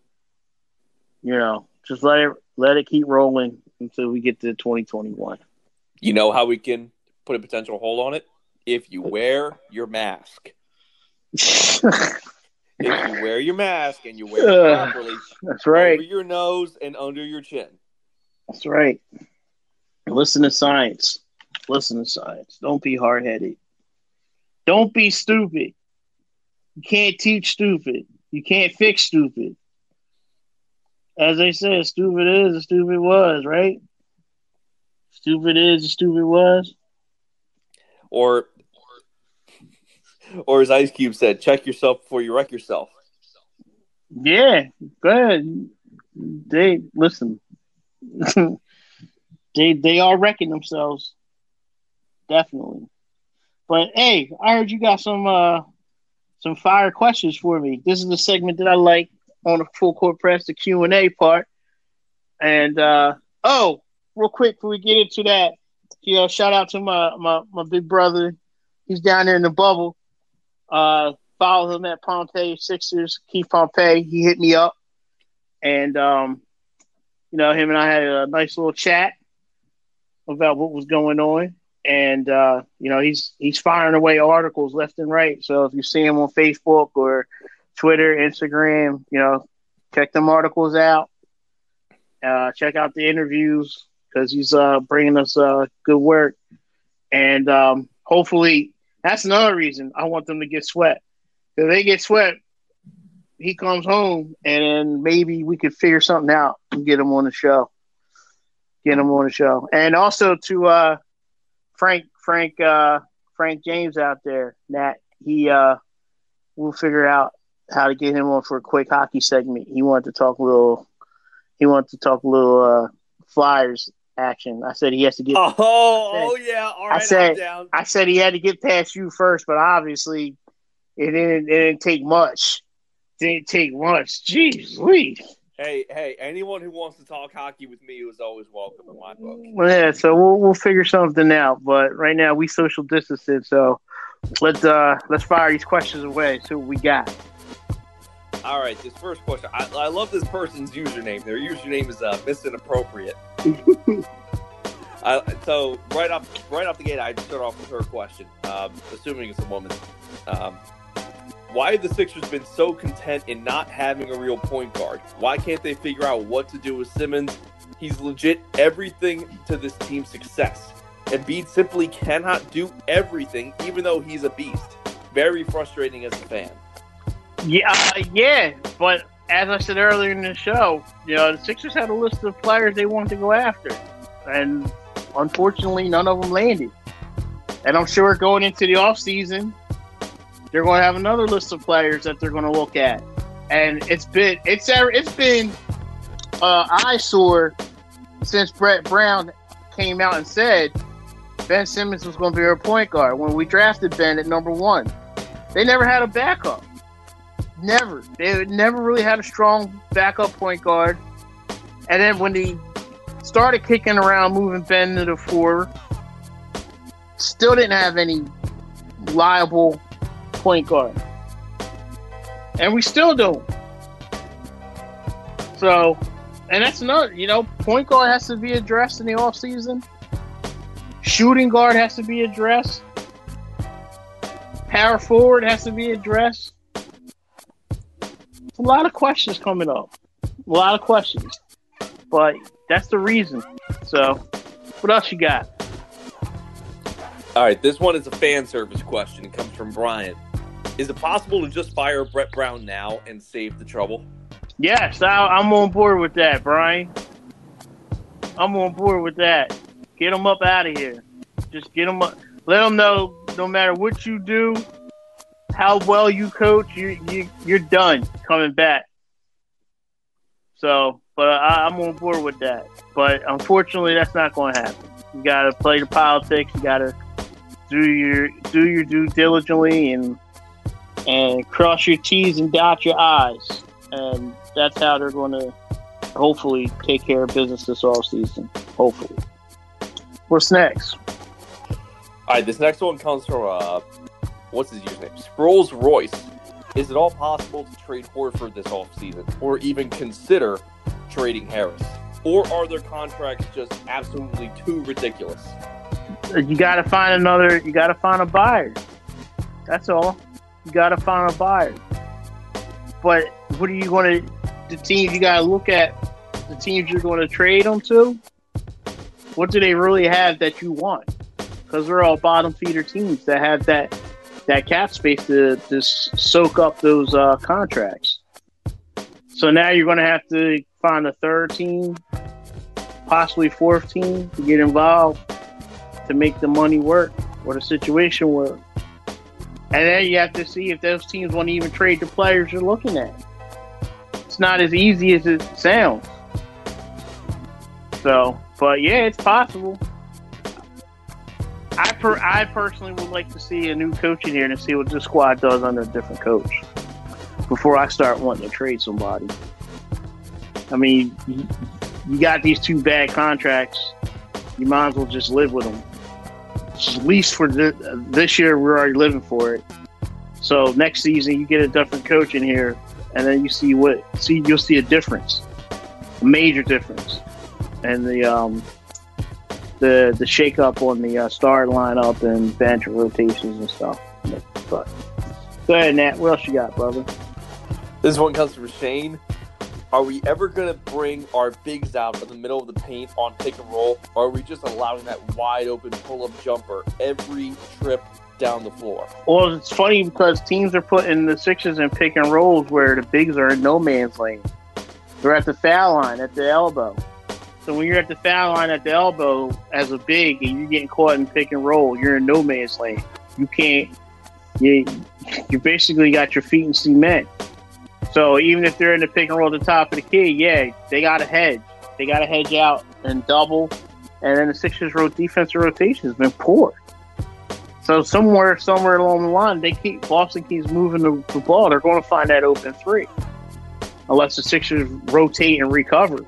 you know, just let it let it keep rolling until we get to 2021. You know how we can put a potential hold on it? If you wear your mask. if you wear your mask and you wear it properly, That's right. over your nose and under your chin. That's right. Listen to science. Listen to science. Don't be hard headed. Don't be stupid. You can't teach stupid. You can't fix stupid. As they said, stupid is stupid was, right? Stupid is stupid was. Or or as Ice Cube said, check yourself before you wreck yourself. Yeah, go ahead. They listen. they they are wrecking themselves. Definitely. But hey, I heard you got some uh some fire questions for me. This is the segment that I like on the full court press, the Q and A part. And uh oh, real quick before we get into that, you know, shout out to my my, my big brother. He's down there in the bubble. Uh follow him at Pompey Sixers, Keith Pompey. He hit me up. And um, you know, him and I had a nice little chat about what was going on. And uh, you know, he's he's firing away articles left and right. So if you see him on Facebook or Twitter, Instagram, you know, check them articles out. Uh, check out the interviews because he's uh, bringing us uh, good work. And um, hopefully, that's another reason I want them to get swept. If they get swept, he comes home and then maybe we could figure something out and get him on the show. Get him on the show. And also to uh, Frank Frank uh, Frank James out there, Nat, he uh, we'll figure out how to get him on for a quick hockey segment. He wanted to talk a little he wanted to talk a little uh, Flyers action. I said he has to get Oh, oh yeah. All right, I said. I said he had to get past you first, but obviously it didn't it didn't take much. Didn't take much. Jeez, Louise. Hey, hey, anyone who wants to talk hockey with me is always welcome in my book. Well, yeah, so we'll we'll figure something out. But right now we social distancing, so let's uh let's fire these questions away. See what we got. All right, this first question. I, I love this person's username. Their username is uh, Miss Inappropriate. I, so right off right off the gate, I start off with her question. Um, assuming it's a woman. Um, why have the Sixers been so content in not having a real point guard? Why can't they figure out what to do with Simmons? He's legit everything to this team's success. Embiid simply cannot do everything, even though he's a beast. Very frustrating as a fan. Yeah, uh, yeah, but as I said earlier in the show, you know the Sixers had a list of players they wanted to go after, and unfortunately, none of them landed. And I'm sure going into the off season, they're going to have another list of players that they're going to look at, and it's been it's it's been uh, eyesore since Brett Brown came out and said Ben Simmons was going to be our point guard when we drafted Ben at number one. They never had a backup. Never. They never really had a strong backup point guard. And then when they started kicking around, moving Ben to the four, still didn't have any liable point guard. And we still don't. So, and that's another, you know, point guard has to be addressed in the offseason. Shooting guard has to be addressed. Power forward has to be addressed. A lot of questions coming up. A lot of questions. But that's the reason. So, what else you got? All right, this one is a fan service question. It comes from Brian. Is it possible to just fire Brett Brown now and save the trouble? Yes, I, I'm on board with that, Brian. I'm on board with that. Get them up out of here. Just get them up. Let them know no matter what you do, how well you coach, you you you're done coming back. So, but I, I'm on board with that. But unfortunately, that's not going to happen. You got to play the politics. You got to do your do your due diligently and and cross your T's and dot your I's, and that's how they're going to hopefully take care of business this off season. Hopefully. What's next? All right, this next one comes from uh, what's his username? Sproles Royce. Is it all possible to trade Horford this offseason, or even consider trading Harris? Or are their contracts just absolutely too ridiculous? You got to find another. You got to find a buyer. That's all. You got to find a buyer. But what are you going to? The teams you got to look at. The teams you're going to trade them to. What do they really have that you want? Because they're all bottom feeder teams that have that that cap space to just soak up those uh, contracts. So now you're going to have to find a third team, possibly fourth team to get involved to make the money work or the situation work. And then you have to see if those teams want to even trade the players you're looking at. It's not as easy as it sounds. So, but yeah, it's possible. I per, I personally would like to see a new coach in here and see what the squad does under a different coach before I start wanting to trade somebody. I mean, you, got these two bad contracts. You might as well just live with them. At least for the, this year, we're already living for it. So next season, you get a different coach in here, and then you see what see you'll see a difference, a major difference, and the um, the the shake up on the uh, start lineup and bench rotations and stuff. But go ahead, Nat. What else you got, brother? This one comes from Shane. Are we ever going to bring our bigs out in the middle of the paint on pick and roll, or are we just allowing that wide open pull up jumper every trip down the floor? Well, it's funny because teams are putting the sixes in pick and rolls where the bigs are in no man's lane. They're at the foul line, at the elbow. So when you're at the foul line at the elbow as a big and you're getting caught in pick and roll, you're in no man's land. You can't. You you basically got your feet in cement. So even if they're in the pick and roll at the top of the key, yeah, they got to hedge. They got to hedge out and double. And then the Sixers' road defensive rotation has been poor. So somewhere, somewhere along the line, they keep Boston keeps moving the, the ball. They're going to find that open three, unless the Sixers rotate and recover.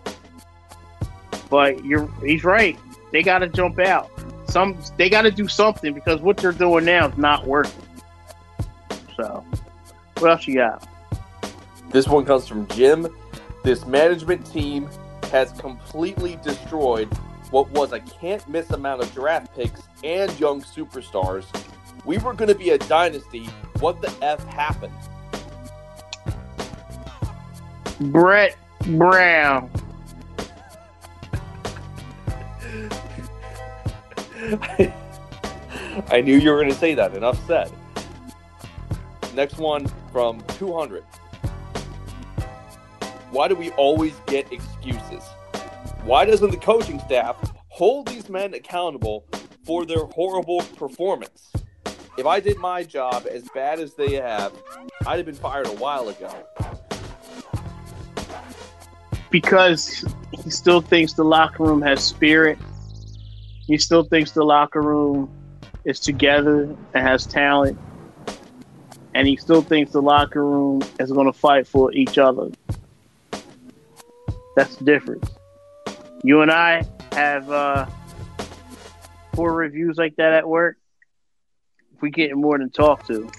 But you're he's right. They got to jump out. Some they got to do something because what they're doing now is not working. So, what else you got? This one comes from Jim. This management team has completely destroyed what was a can't miss amount of draft picks and young superstars. We were going to be a dynasty. What the F happened? Brett Brown. I knew you were going to say that. Enough said. Next one from 200. Why do we always get excuses? Why doesn't the coaching staff hold these men accountable for their horrible performance? If I did my job as bad as they have, I'd have been fired a while ago. Because he still thinks the locker room has spirit. He still thinks the locker room is together and has talent. And he still thinks the locker room is going to fight for each other. That's the difference. You and I have uh, four reviews like that at work. We get more than talk to.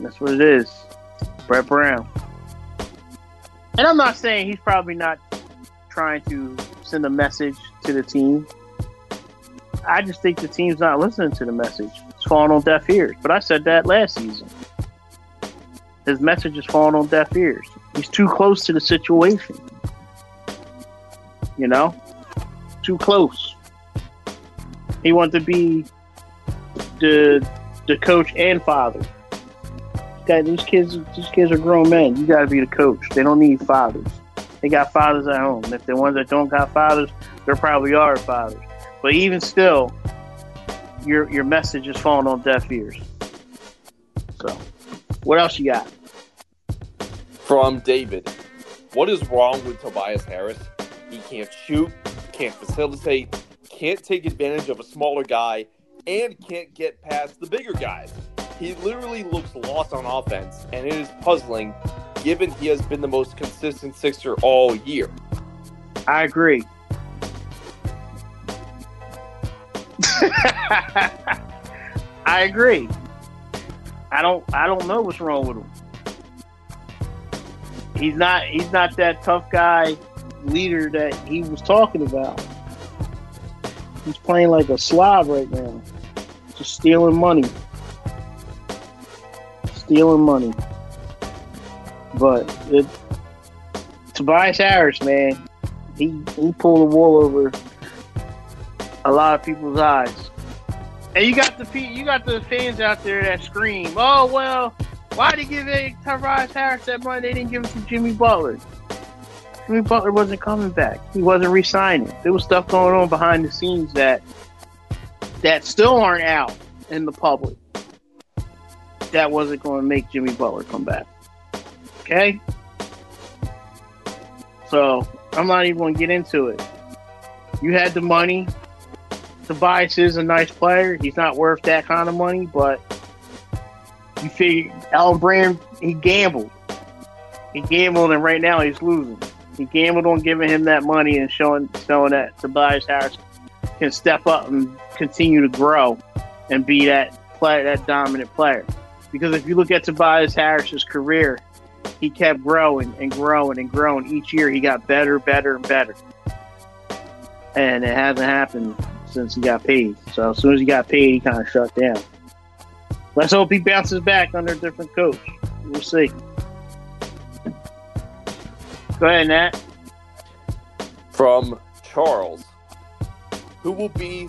That's what it is. Brett Brown. And I'm not saying he's probably not trying to send a message to the team. I just think the team's not listening to the message. It's falling on deaf ears. But I said that last season. His message is falling on deaf ears. He's too close to the situation. You know? Too close. He wants to be the the coach and father. These kids these kids are grown men. You gotta be the coach. They don't need fathers. They got fathers at home. If the ones that don't got fathers, there probably are fathers. But even still, your your message is falling on deaf ears. So, what else you got? From David, what is wrong with Tobias Harris? He can't shoot, can't facilitate, can't take advantage of a smaller guy, and can't get past the bigger guys. He literally looks lost on offense, and it is puzzling given he has been the most consistent Sixer all year. I agree. I agree. I don't I don't know what's wrong with him. He's not he's not that tough guy leader that he was talking about. He's playing like a slob right now. Just stealing money. Stealing money. But it Tobias Harris, man, he he pulled the wool over a lot of people's eyes. And you got the you got the fans out there that scream, "Oh well, why did you give it Tobias Harris that money? They didn't give it to Jimmy Butler. Jimmy Butler wasn't coming back. He wasn't re-signing. There was stuff going on behind the scenes that that still aren't out in the public. That wasn't going to make Jimmy Butler come back. Okay, so I'm not even going to get into it. You had the money. Tobias is a nice player. He's not worth that kind of money, but you figure Elton Brand he gambled. He gambled, and right now he's losing. He gambled on giving him that money and showing showing that Tobias Harris can step up and continue to grow and be that player, that dominant player. Because if you look at Tobias Harris's career, he kept growing and growing and growing. Each year he got better, better, and better. And it hasn't happened since he got paid. So as soon as he got paid, he kind of shut down. Let's hope he bounces back under a different coach. We'll see. Go ahead, Nat. From Charles, who will be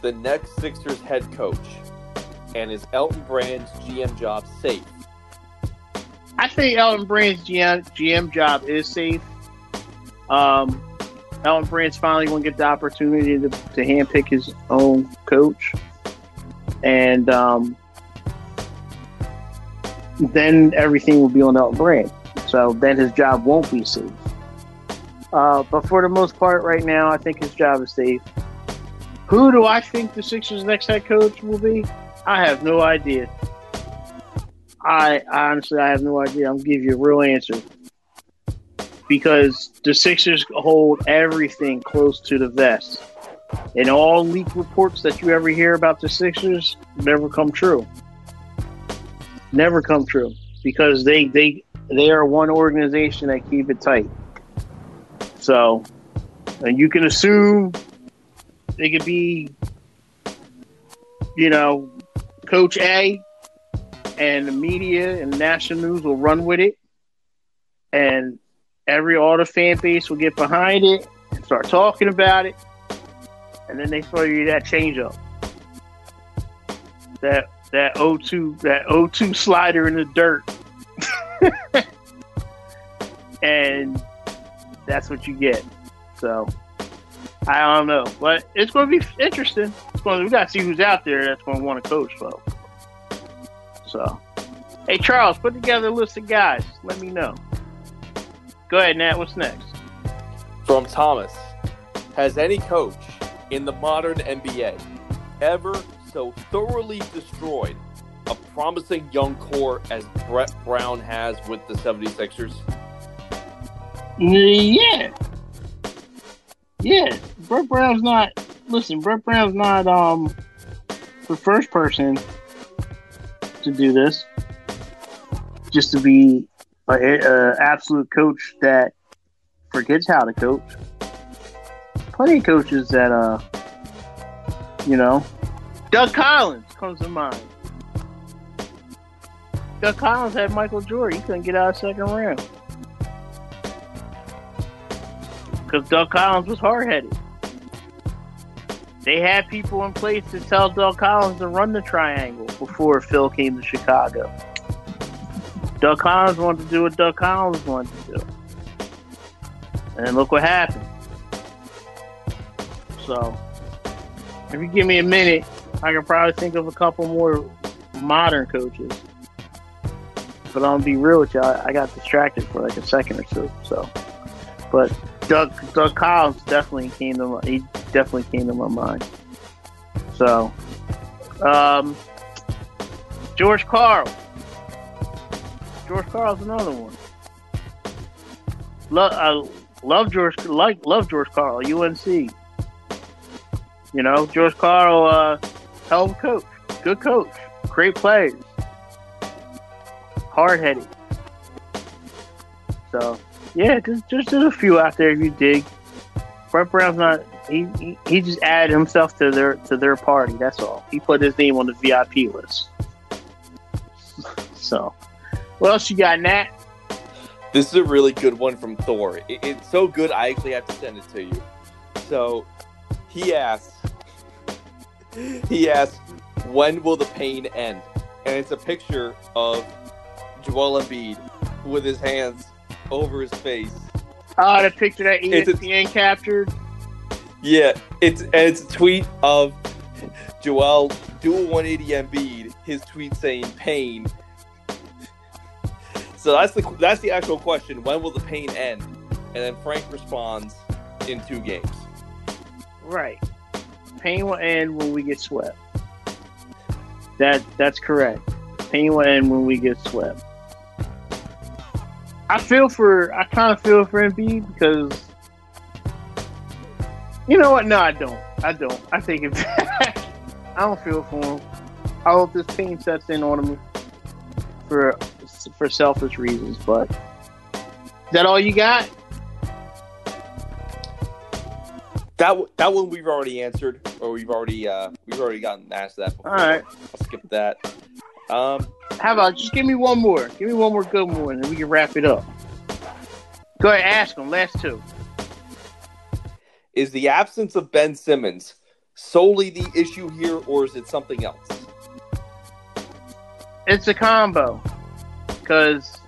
the next Sixers head coach? And is Elton Brand's GM job safe? I think Elton Brand's GM, GM job is safe. Um, Elton Brand's finally going to get the opportunity to, to handpick his own coach. And um, then everything will be on Elton Brand. So then his job won't be safe. Uh, but for the most part, right now, I think his job is safe. Who do I think the Sixers' next head coach will be? I have no idea. I, honestly, I have no idea. I'm give you a real answer because the Sixers hold everything close to the vest, and all leak reports that you ever hear about the Sixers never come true. Never come true because they they they are one organization that keep it tight. So, and you can assume they could be, you know, Coach A, and the media and national news will run with it, and every all the fan base will get behind it and start talking about it, and then they throw you that change up, that that O2 that O2 slider in the dirt, and that's what you get. So I don't know, but it's going to be interesting. It's going to, we got to see who's out there that's going to want to coach, folks. So, hey Charles, put together a list of guys. Let me know. Go ahead, Nat. What's next? From Thomas, has any coach in the modern NBA ever so thoroughly destroyed a promising young core as Brett Brown has with the 76ers? Yeah. Yeah. Brett Brown's not listen, Brett Brown's not um the first person to do this. Just to be an absolute coach that forgets how to coach. Plenty of coaches that, uh, you know, Doug Collins comes to mind. Doug Collins had Michael Jordan. He couldn't get out of second round because Doug Collins was hard headed. They had people in place to tell Doug Collins to run the triangle before Phil came to Chicago. Doug Collins wanted to do what Doug Collins wanted to do. And look what happened. So, if you give me a minute, I can probably think of a couple more modern coaches but I'm gonna be real with you. I, I got distracted for like a second or two. So, but Doug Doug Collins definitely came to he definitely came to my mind. So, um, George Karl, George Karl's another one. Love, I love George, like love George Karl, UNC. You know, George Karl, uh, hell of a coach, good coach, great players, hard headed. So, yeah, just, just there's a few out there if you dig. Brett Brown's not. He, he he just added himself to their to their party. That's all. He put his name on the VIP list. So, what else you got, Nat? This is a really good one from Thor. It- it's so good, I actually have to send it to you. So he asks, he asks, when will the pain end? And it's a picture of Joel Embiid with his hands over his face. Oh, the picture that It's a- ESPN captured. Yeah, it's and it's a tweet of Joel dual 180 Embiid. His tweet saying pain. So that's the that's the actual question. When will the pain end? And then Frank responds in two games. Right. Pain will end when we get swept. That that's correct. Pain will end when we get swept. I feel for I kind of feel for Embiid because you know what? No, I don't. I don't. I take it back. I don't feel for him. I hope this pain sets in on him for for selfish reasons. But is that all you got? That that one we've already answered, or we've already uh we've already gotten asked that before. All right. I'll skip that. Um, How about just give me one more? Give me one more good one, and we can wrap it up. Go ahead, ask them. Last two. is the absence of Ben Simmons solely the issue here, or is it something else? It's a combo because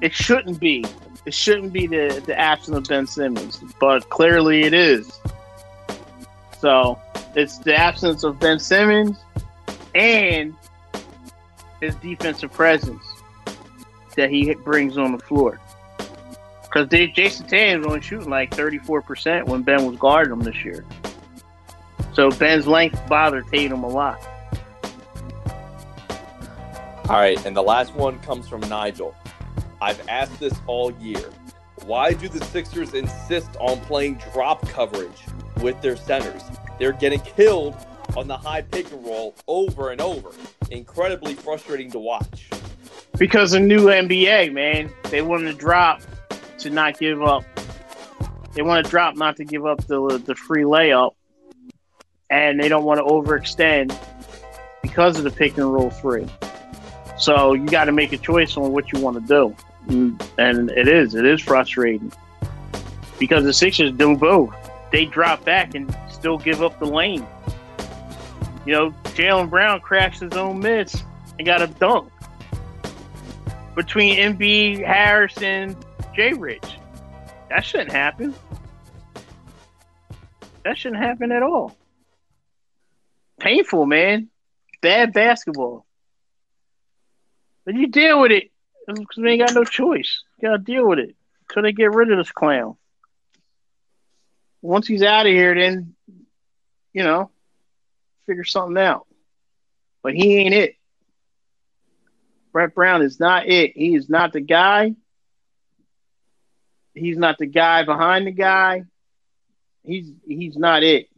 it shouldn't be. It shouldn't be the the absence of Ben Simmons, but clearly it is. So it's the absence of Ben Simmons and his defensive presence that he brings on the floor. Because Jayson Tatum's only shooting like 34% when Ben was guarding him this year. So Ben's length bothered Tatum a lot. All right, and the last one comes from Nigel. I've asked this all year. Why do the Sixers insist on playing drop coverage with their centers? They're getting killed on the high pick and roll over and over. Incredibly frustrating to watch. Because the new NBA, man, they want to drop to not give up. They want to drop not to give up the the free layup, and they don't want to overextend because of the pick and roll three. So you got to make a choice on what you want to do, Mm, and it is it is frustrating because the Sixers do both. They drop back and still give up the lane. You know, Jaylen Brown crashed his own miss and got a dunk between MB, Harrison, Jay Rich. That shouldn't happen. That shouldn't happen at all. Painful, man. Bad basketball. But you deal with it because we ain't got no choice. You gotta deal with it. Till they get rid of this clown. Once he's out of here, then you know, figure something out. But he ain't it. Brett Brown is not it. He is not the guy. He's not the guy behind the guy. He's he's not it.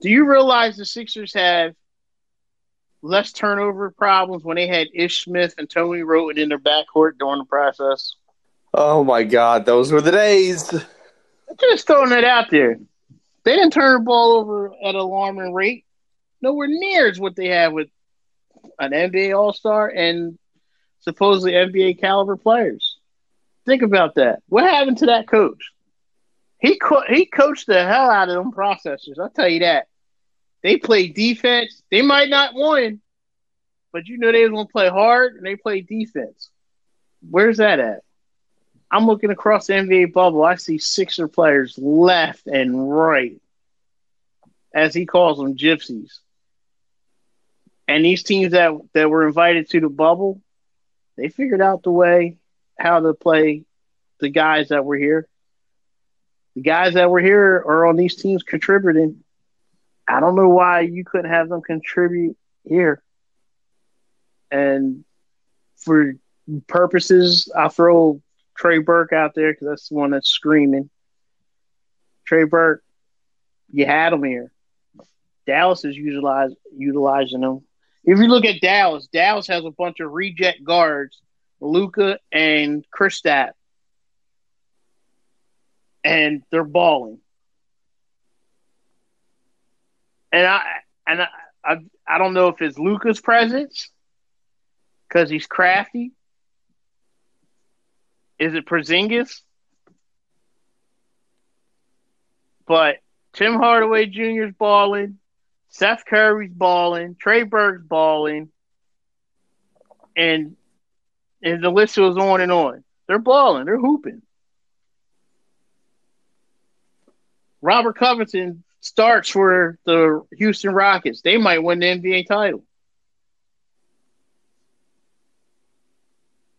Do you realize the Sixers have less turnover problems when they had Ish Smith and Tony Wroten in their backcourt during the process? Oh my God, those were the days. Just throwing it out there. They didn't turn the ball over at an alarming rate. Nowhere near as what they have with an NBA All Star and supposedly NBA caliber players. Think about that. What happened to that coach? He co- he coached the hell out of them processors. I'll tell you that. They played defense. They might not win, but you know they was gonna play hard and they played defense. Where's that at? I'm looking across the NBA bubble. I see Sixer players left and right, as he calls them, gypsies. And these teams that that were invited to the bubble, They figured out the way how to play the guys that were here. The guys that were here are on these teams contributing. I don't know why you couldn't have them contribute here. And for purposes, I'll throw Trey Burke out there because that's the one that's screaming. Trey Burke, you had him here. Dallas is utilize, utilizing him. If you look at Dallas, Dallas has a bunch of reject guards, Luka and Kristaps, and they're balling. And I and I I, I don't know if it's Luka's presence because he's crafty. Is it Porzingis? But Tim Hardaway Jr.'s balling. Seth Curry's balling. Trey Burke's balling. And and the list goes on and on. They're balling. They're hooping. Robert Covington starts for the Houston Rockets. They might win the NBA title.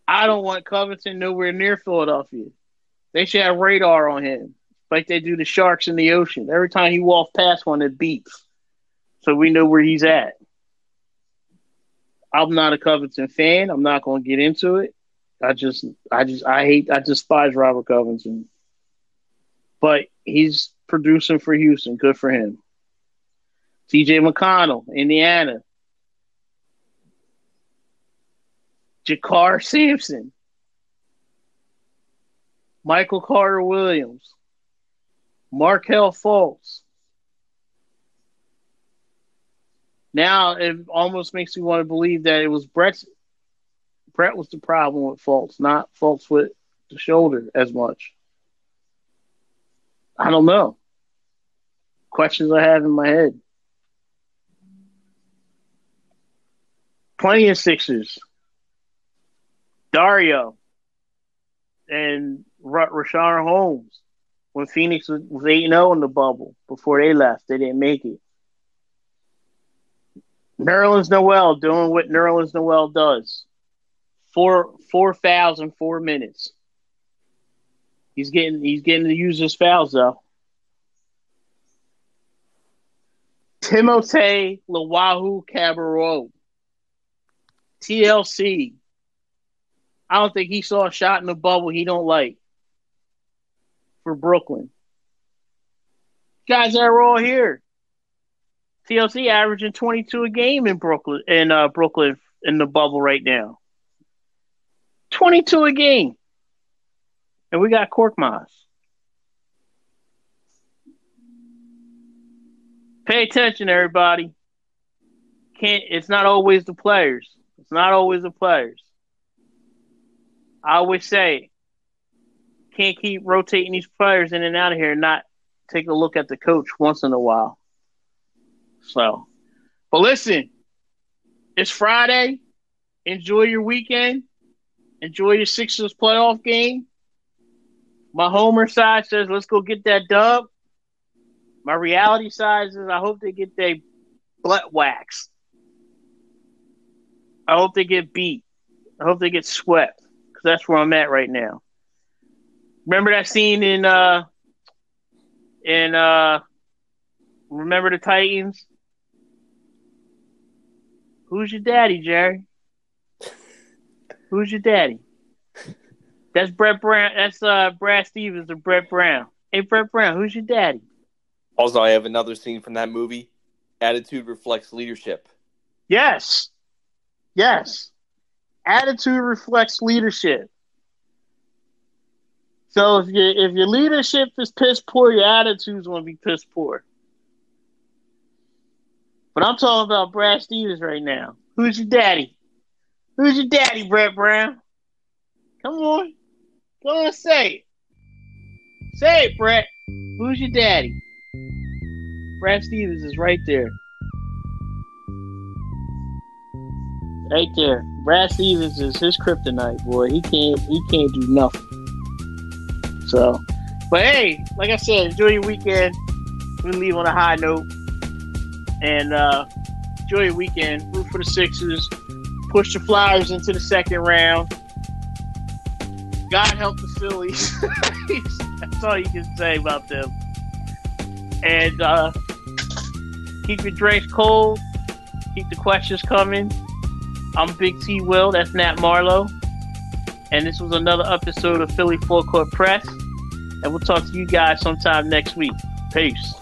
I don't want Covington nowhere near Philadelphia. They should have radar on him, like they do the sharks in the ocean. Every time he walks past one, it beeps, so we know where he's at. I'm not a Covington fan. I'm not going to get into it. I just, I just, I hate, I despise Robert Covington, but he's producing for Houston. Good for him. T.J. McConnell, Indiana. JaKarr Sampson, Michael Carter Williams, Markelle Fultz. Now it almost makes me want to believe that it was Brett's Brett was the problem with Fultz, not Fultz with the shoulder as much. I don't know. Questions I have in my head. Plenty of Sixers. Dario and R- Richaun Holmes when Phoenix was, was 8 0 in the bubble before they left. They didn't make it. Nerlens Noel doing what Nerlens Noel does. Four four fouls in four minutes. He's getting he's getting to use his fouls though. Timothé Luwawu Cabarrot. TLC. I don't think he saw a shot in the bubble he don't like for Brooklyn. Guys that are all here. TLC averaging 22 a game in Brooklyn in uh, Brooklyn in the bubble right now. 22 a game. And we got Korkmaz. Pay attention, everybody. Can't it's not always the players. It's not always the players. I always say can't keep rotating these players in and out of here and not take a look at the coach once in a while. So, but listen, it's Friday. Enjoy your weekend. Enjoy your Sixers playoff game. My homer side says, let's go get that dub. My reality side says, I hope they get their butt waxed. I hope they get beat. I hope they get swept because that's where I'm at right now. Remember that scene in uh in uh Remember the Titans? Who's your daddy, Jerry? Who's your daddy? That's Brett Brown. That's uh Brad Stevens and Brett Brown. Hey, Brett Brown, who's your daddy? Also, I have another scene from that movie. Attitude reflects leadership. Yes. Yes. Attitude reflects leadership. So if your if your leadership is piss poor, your attitude's gonna be piss poor. But I'm talking about Brad Stevens right now. Who's your daddy? Who's your daddy, Brett Brown? Come on. Go on, say it. Say it, Brett. Who's your daddy? Brad Stevens is right there. Right there. Brad Stevens is his kryptonite, boy. He can't he can't do nothing. So but hey, like I said, enjoy your weekend. We leave on a high note. And uh enjoy your weekend. Root for the Sixers. push the Flyers into the second round. God help the Phillies. That's all you can say about them. And uh, keep your drinks cold. Keep the questions coming. I'm Big T Will. That's Nat Marlowe. And this was another episode of Philly Four Court Press. And we'll talk to you guys sometime next week. Peace.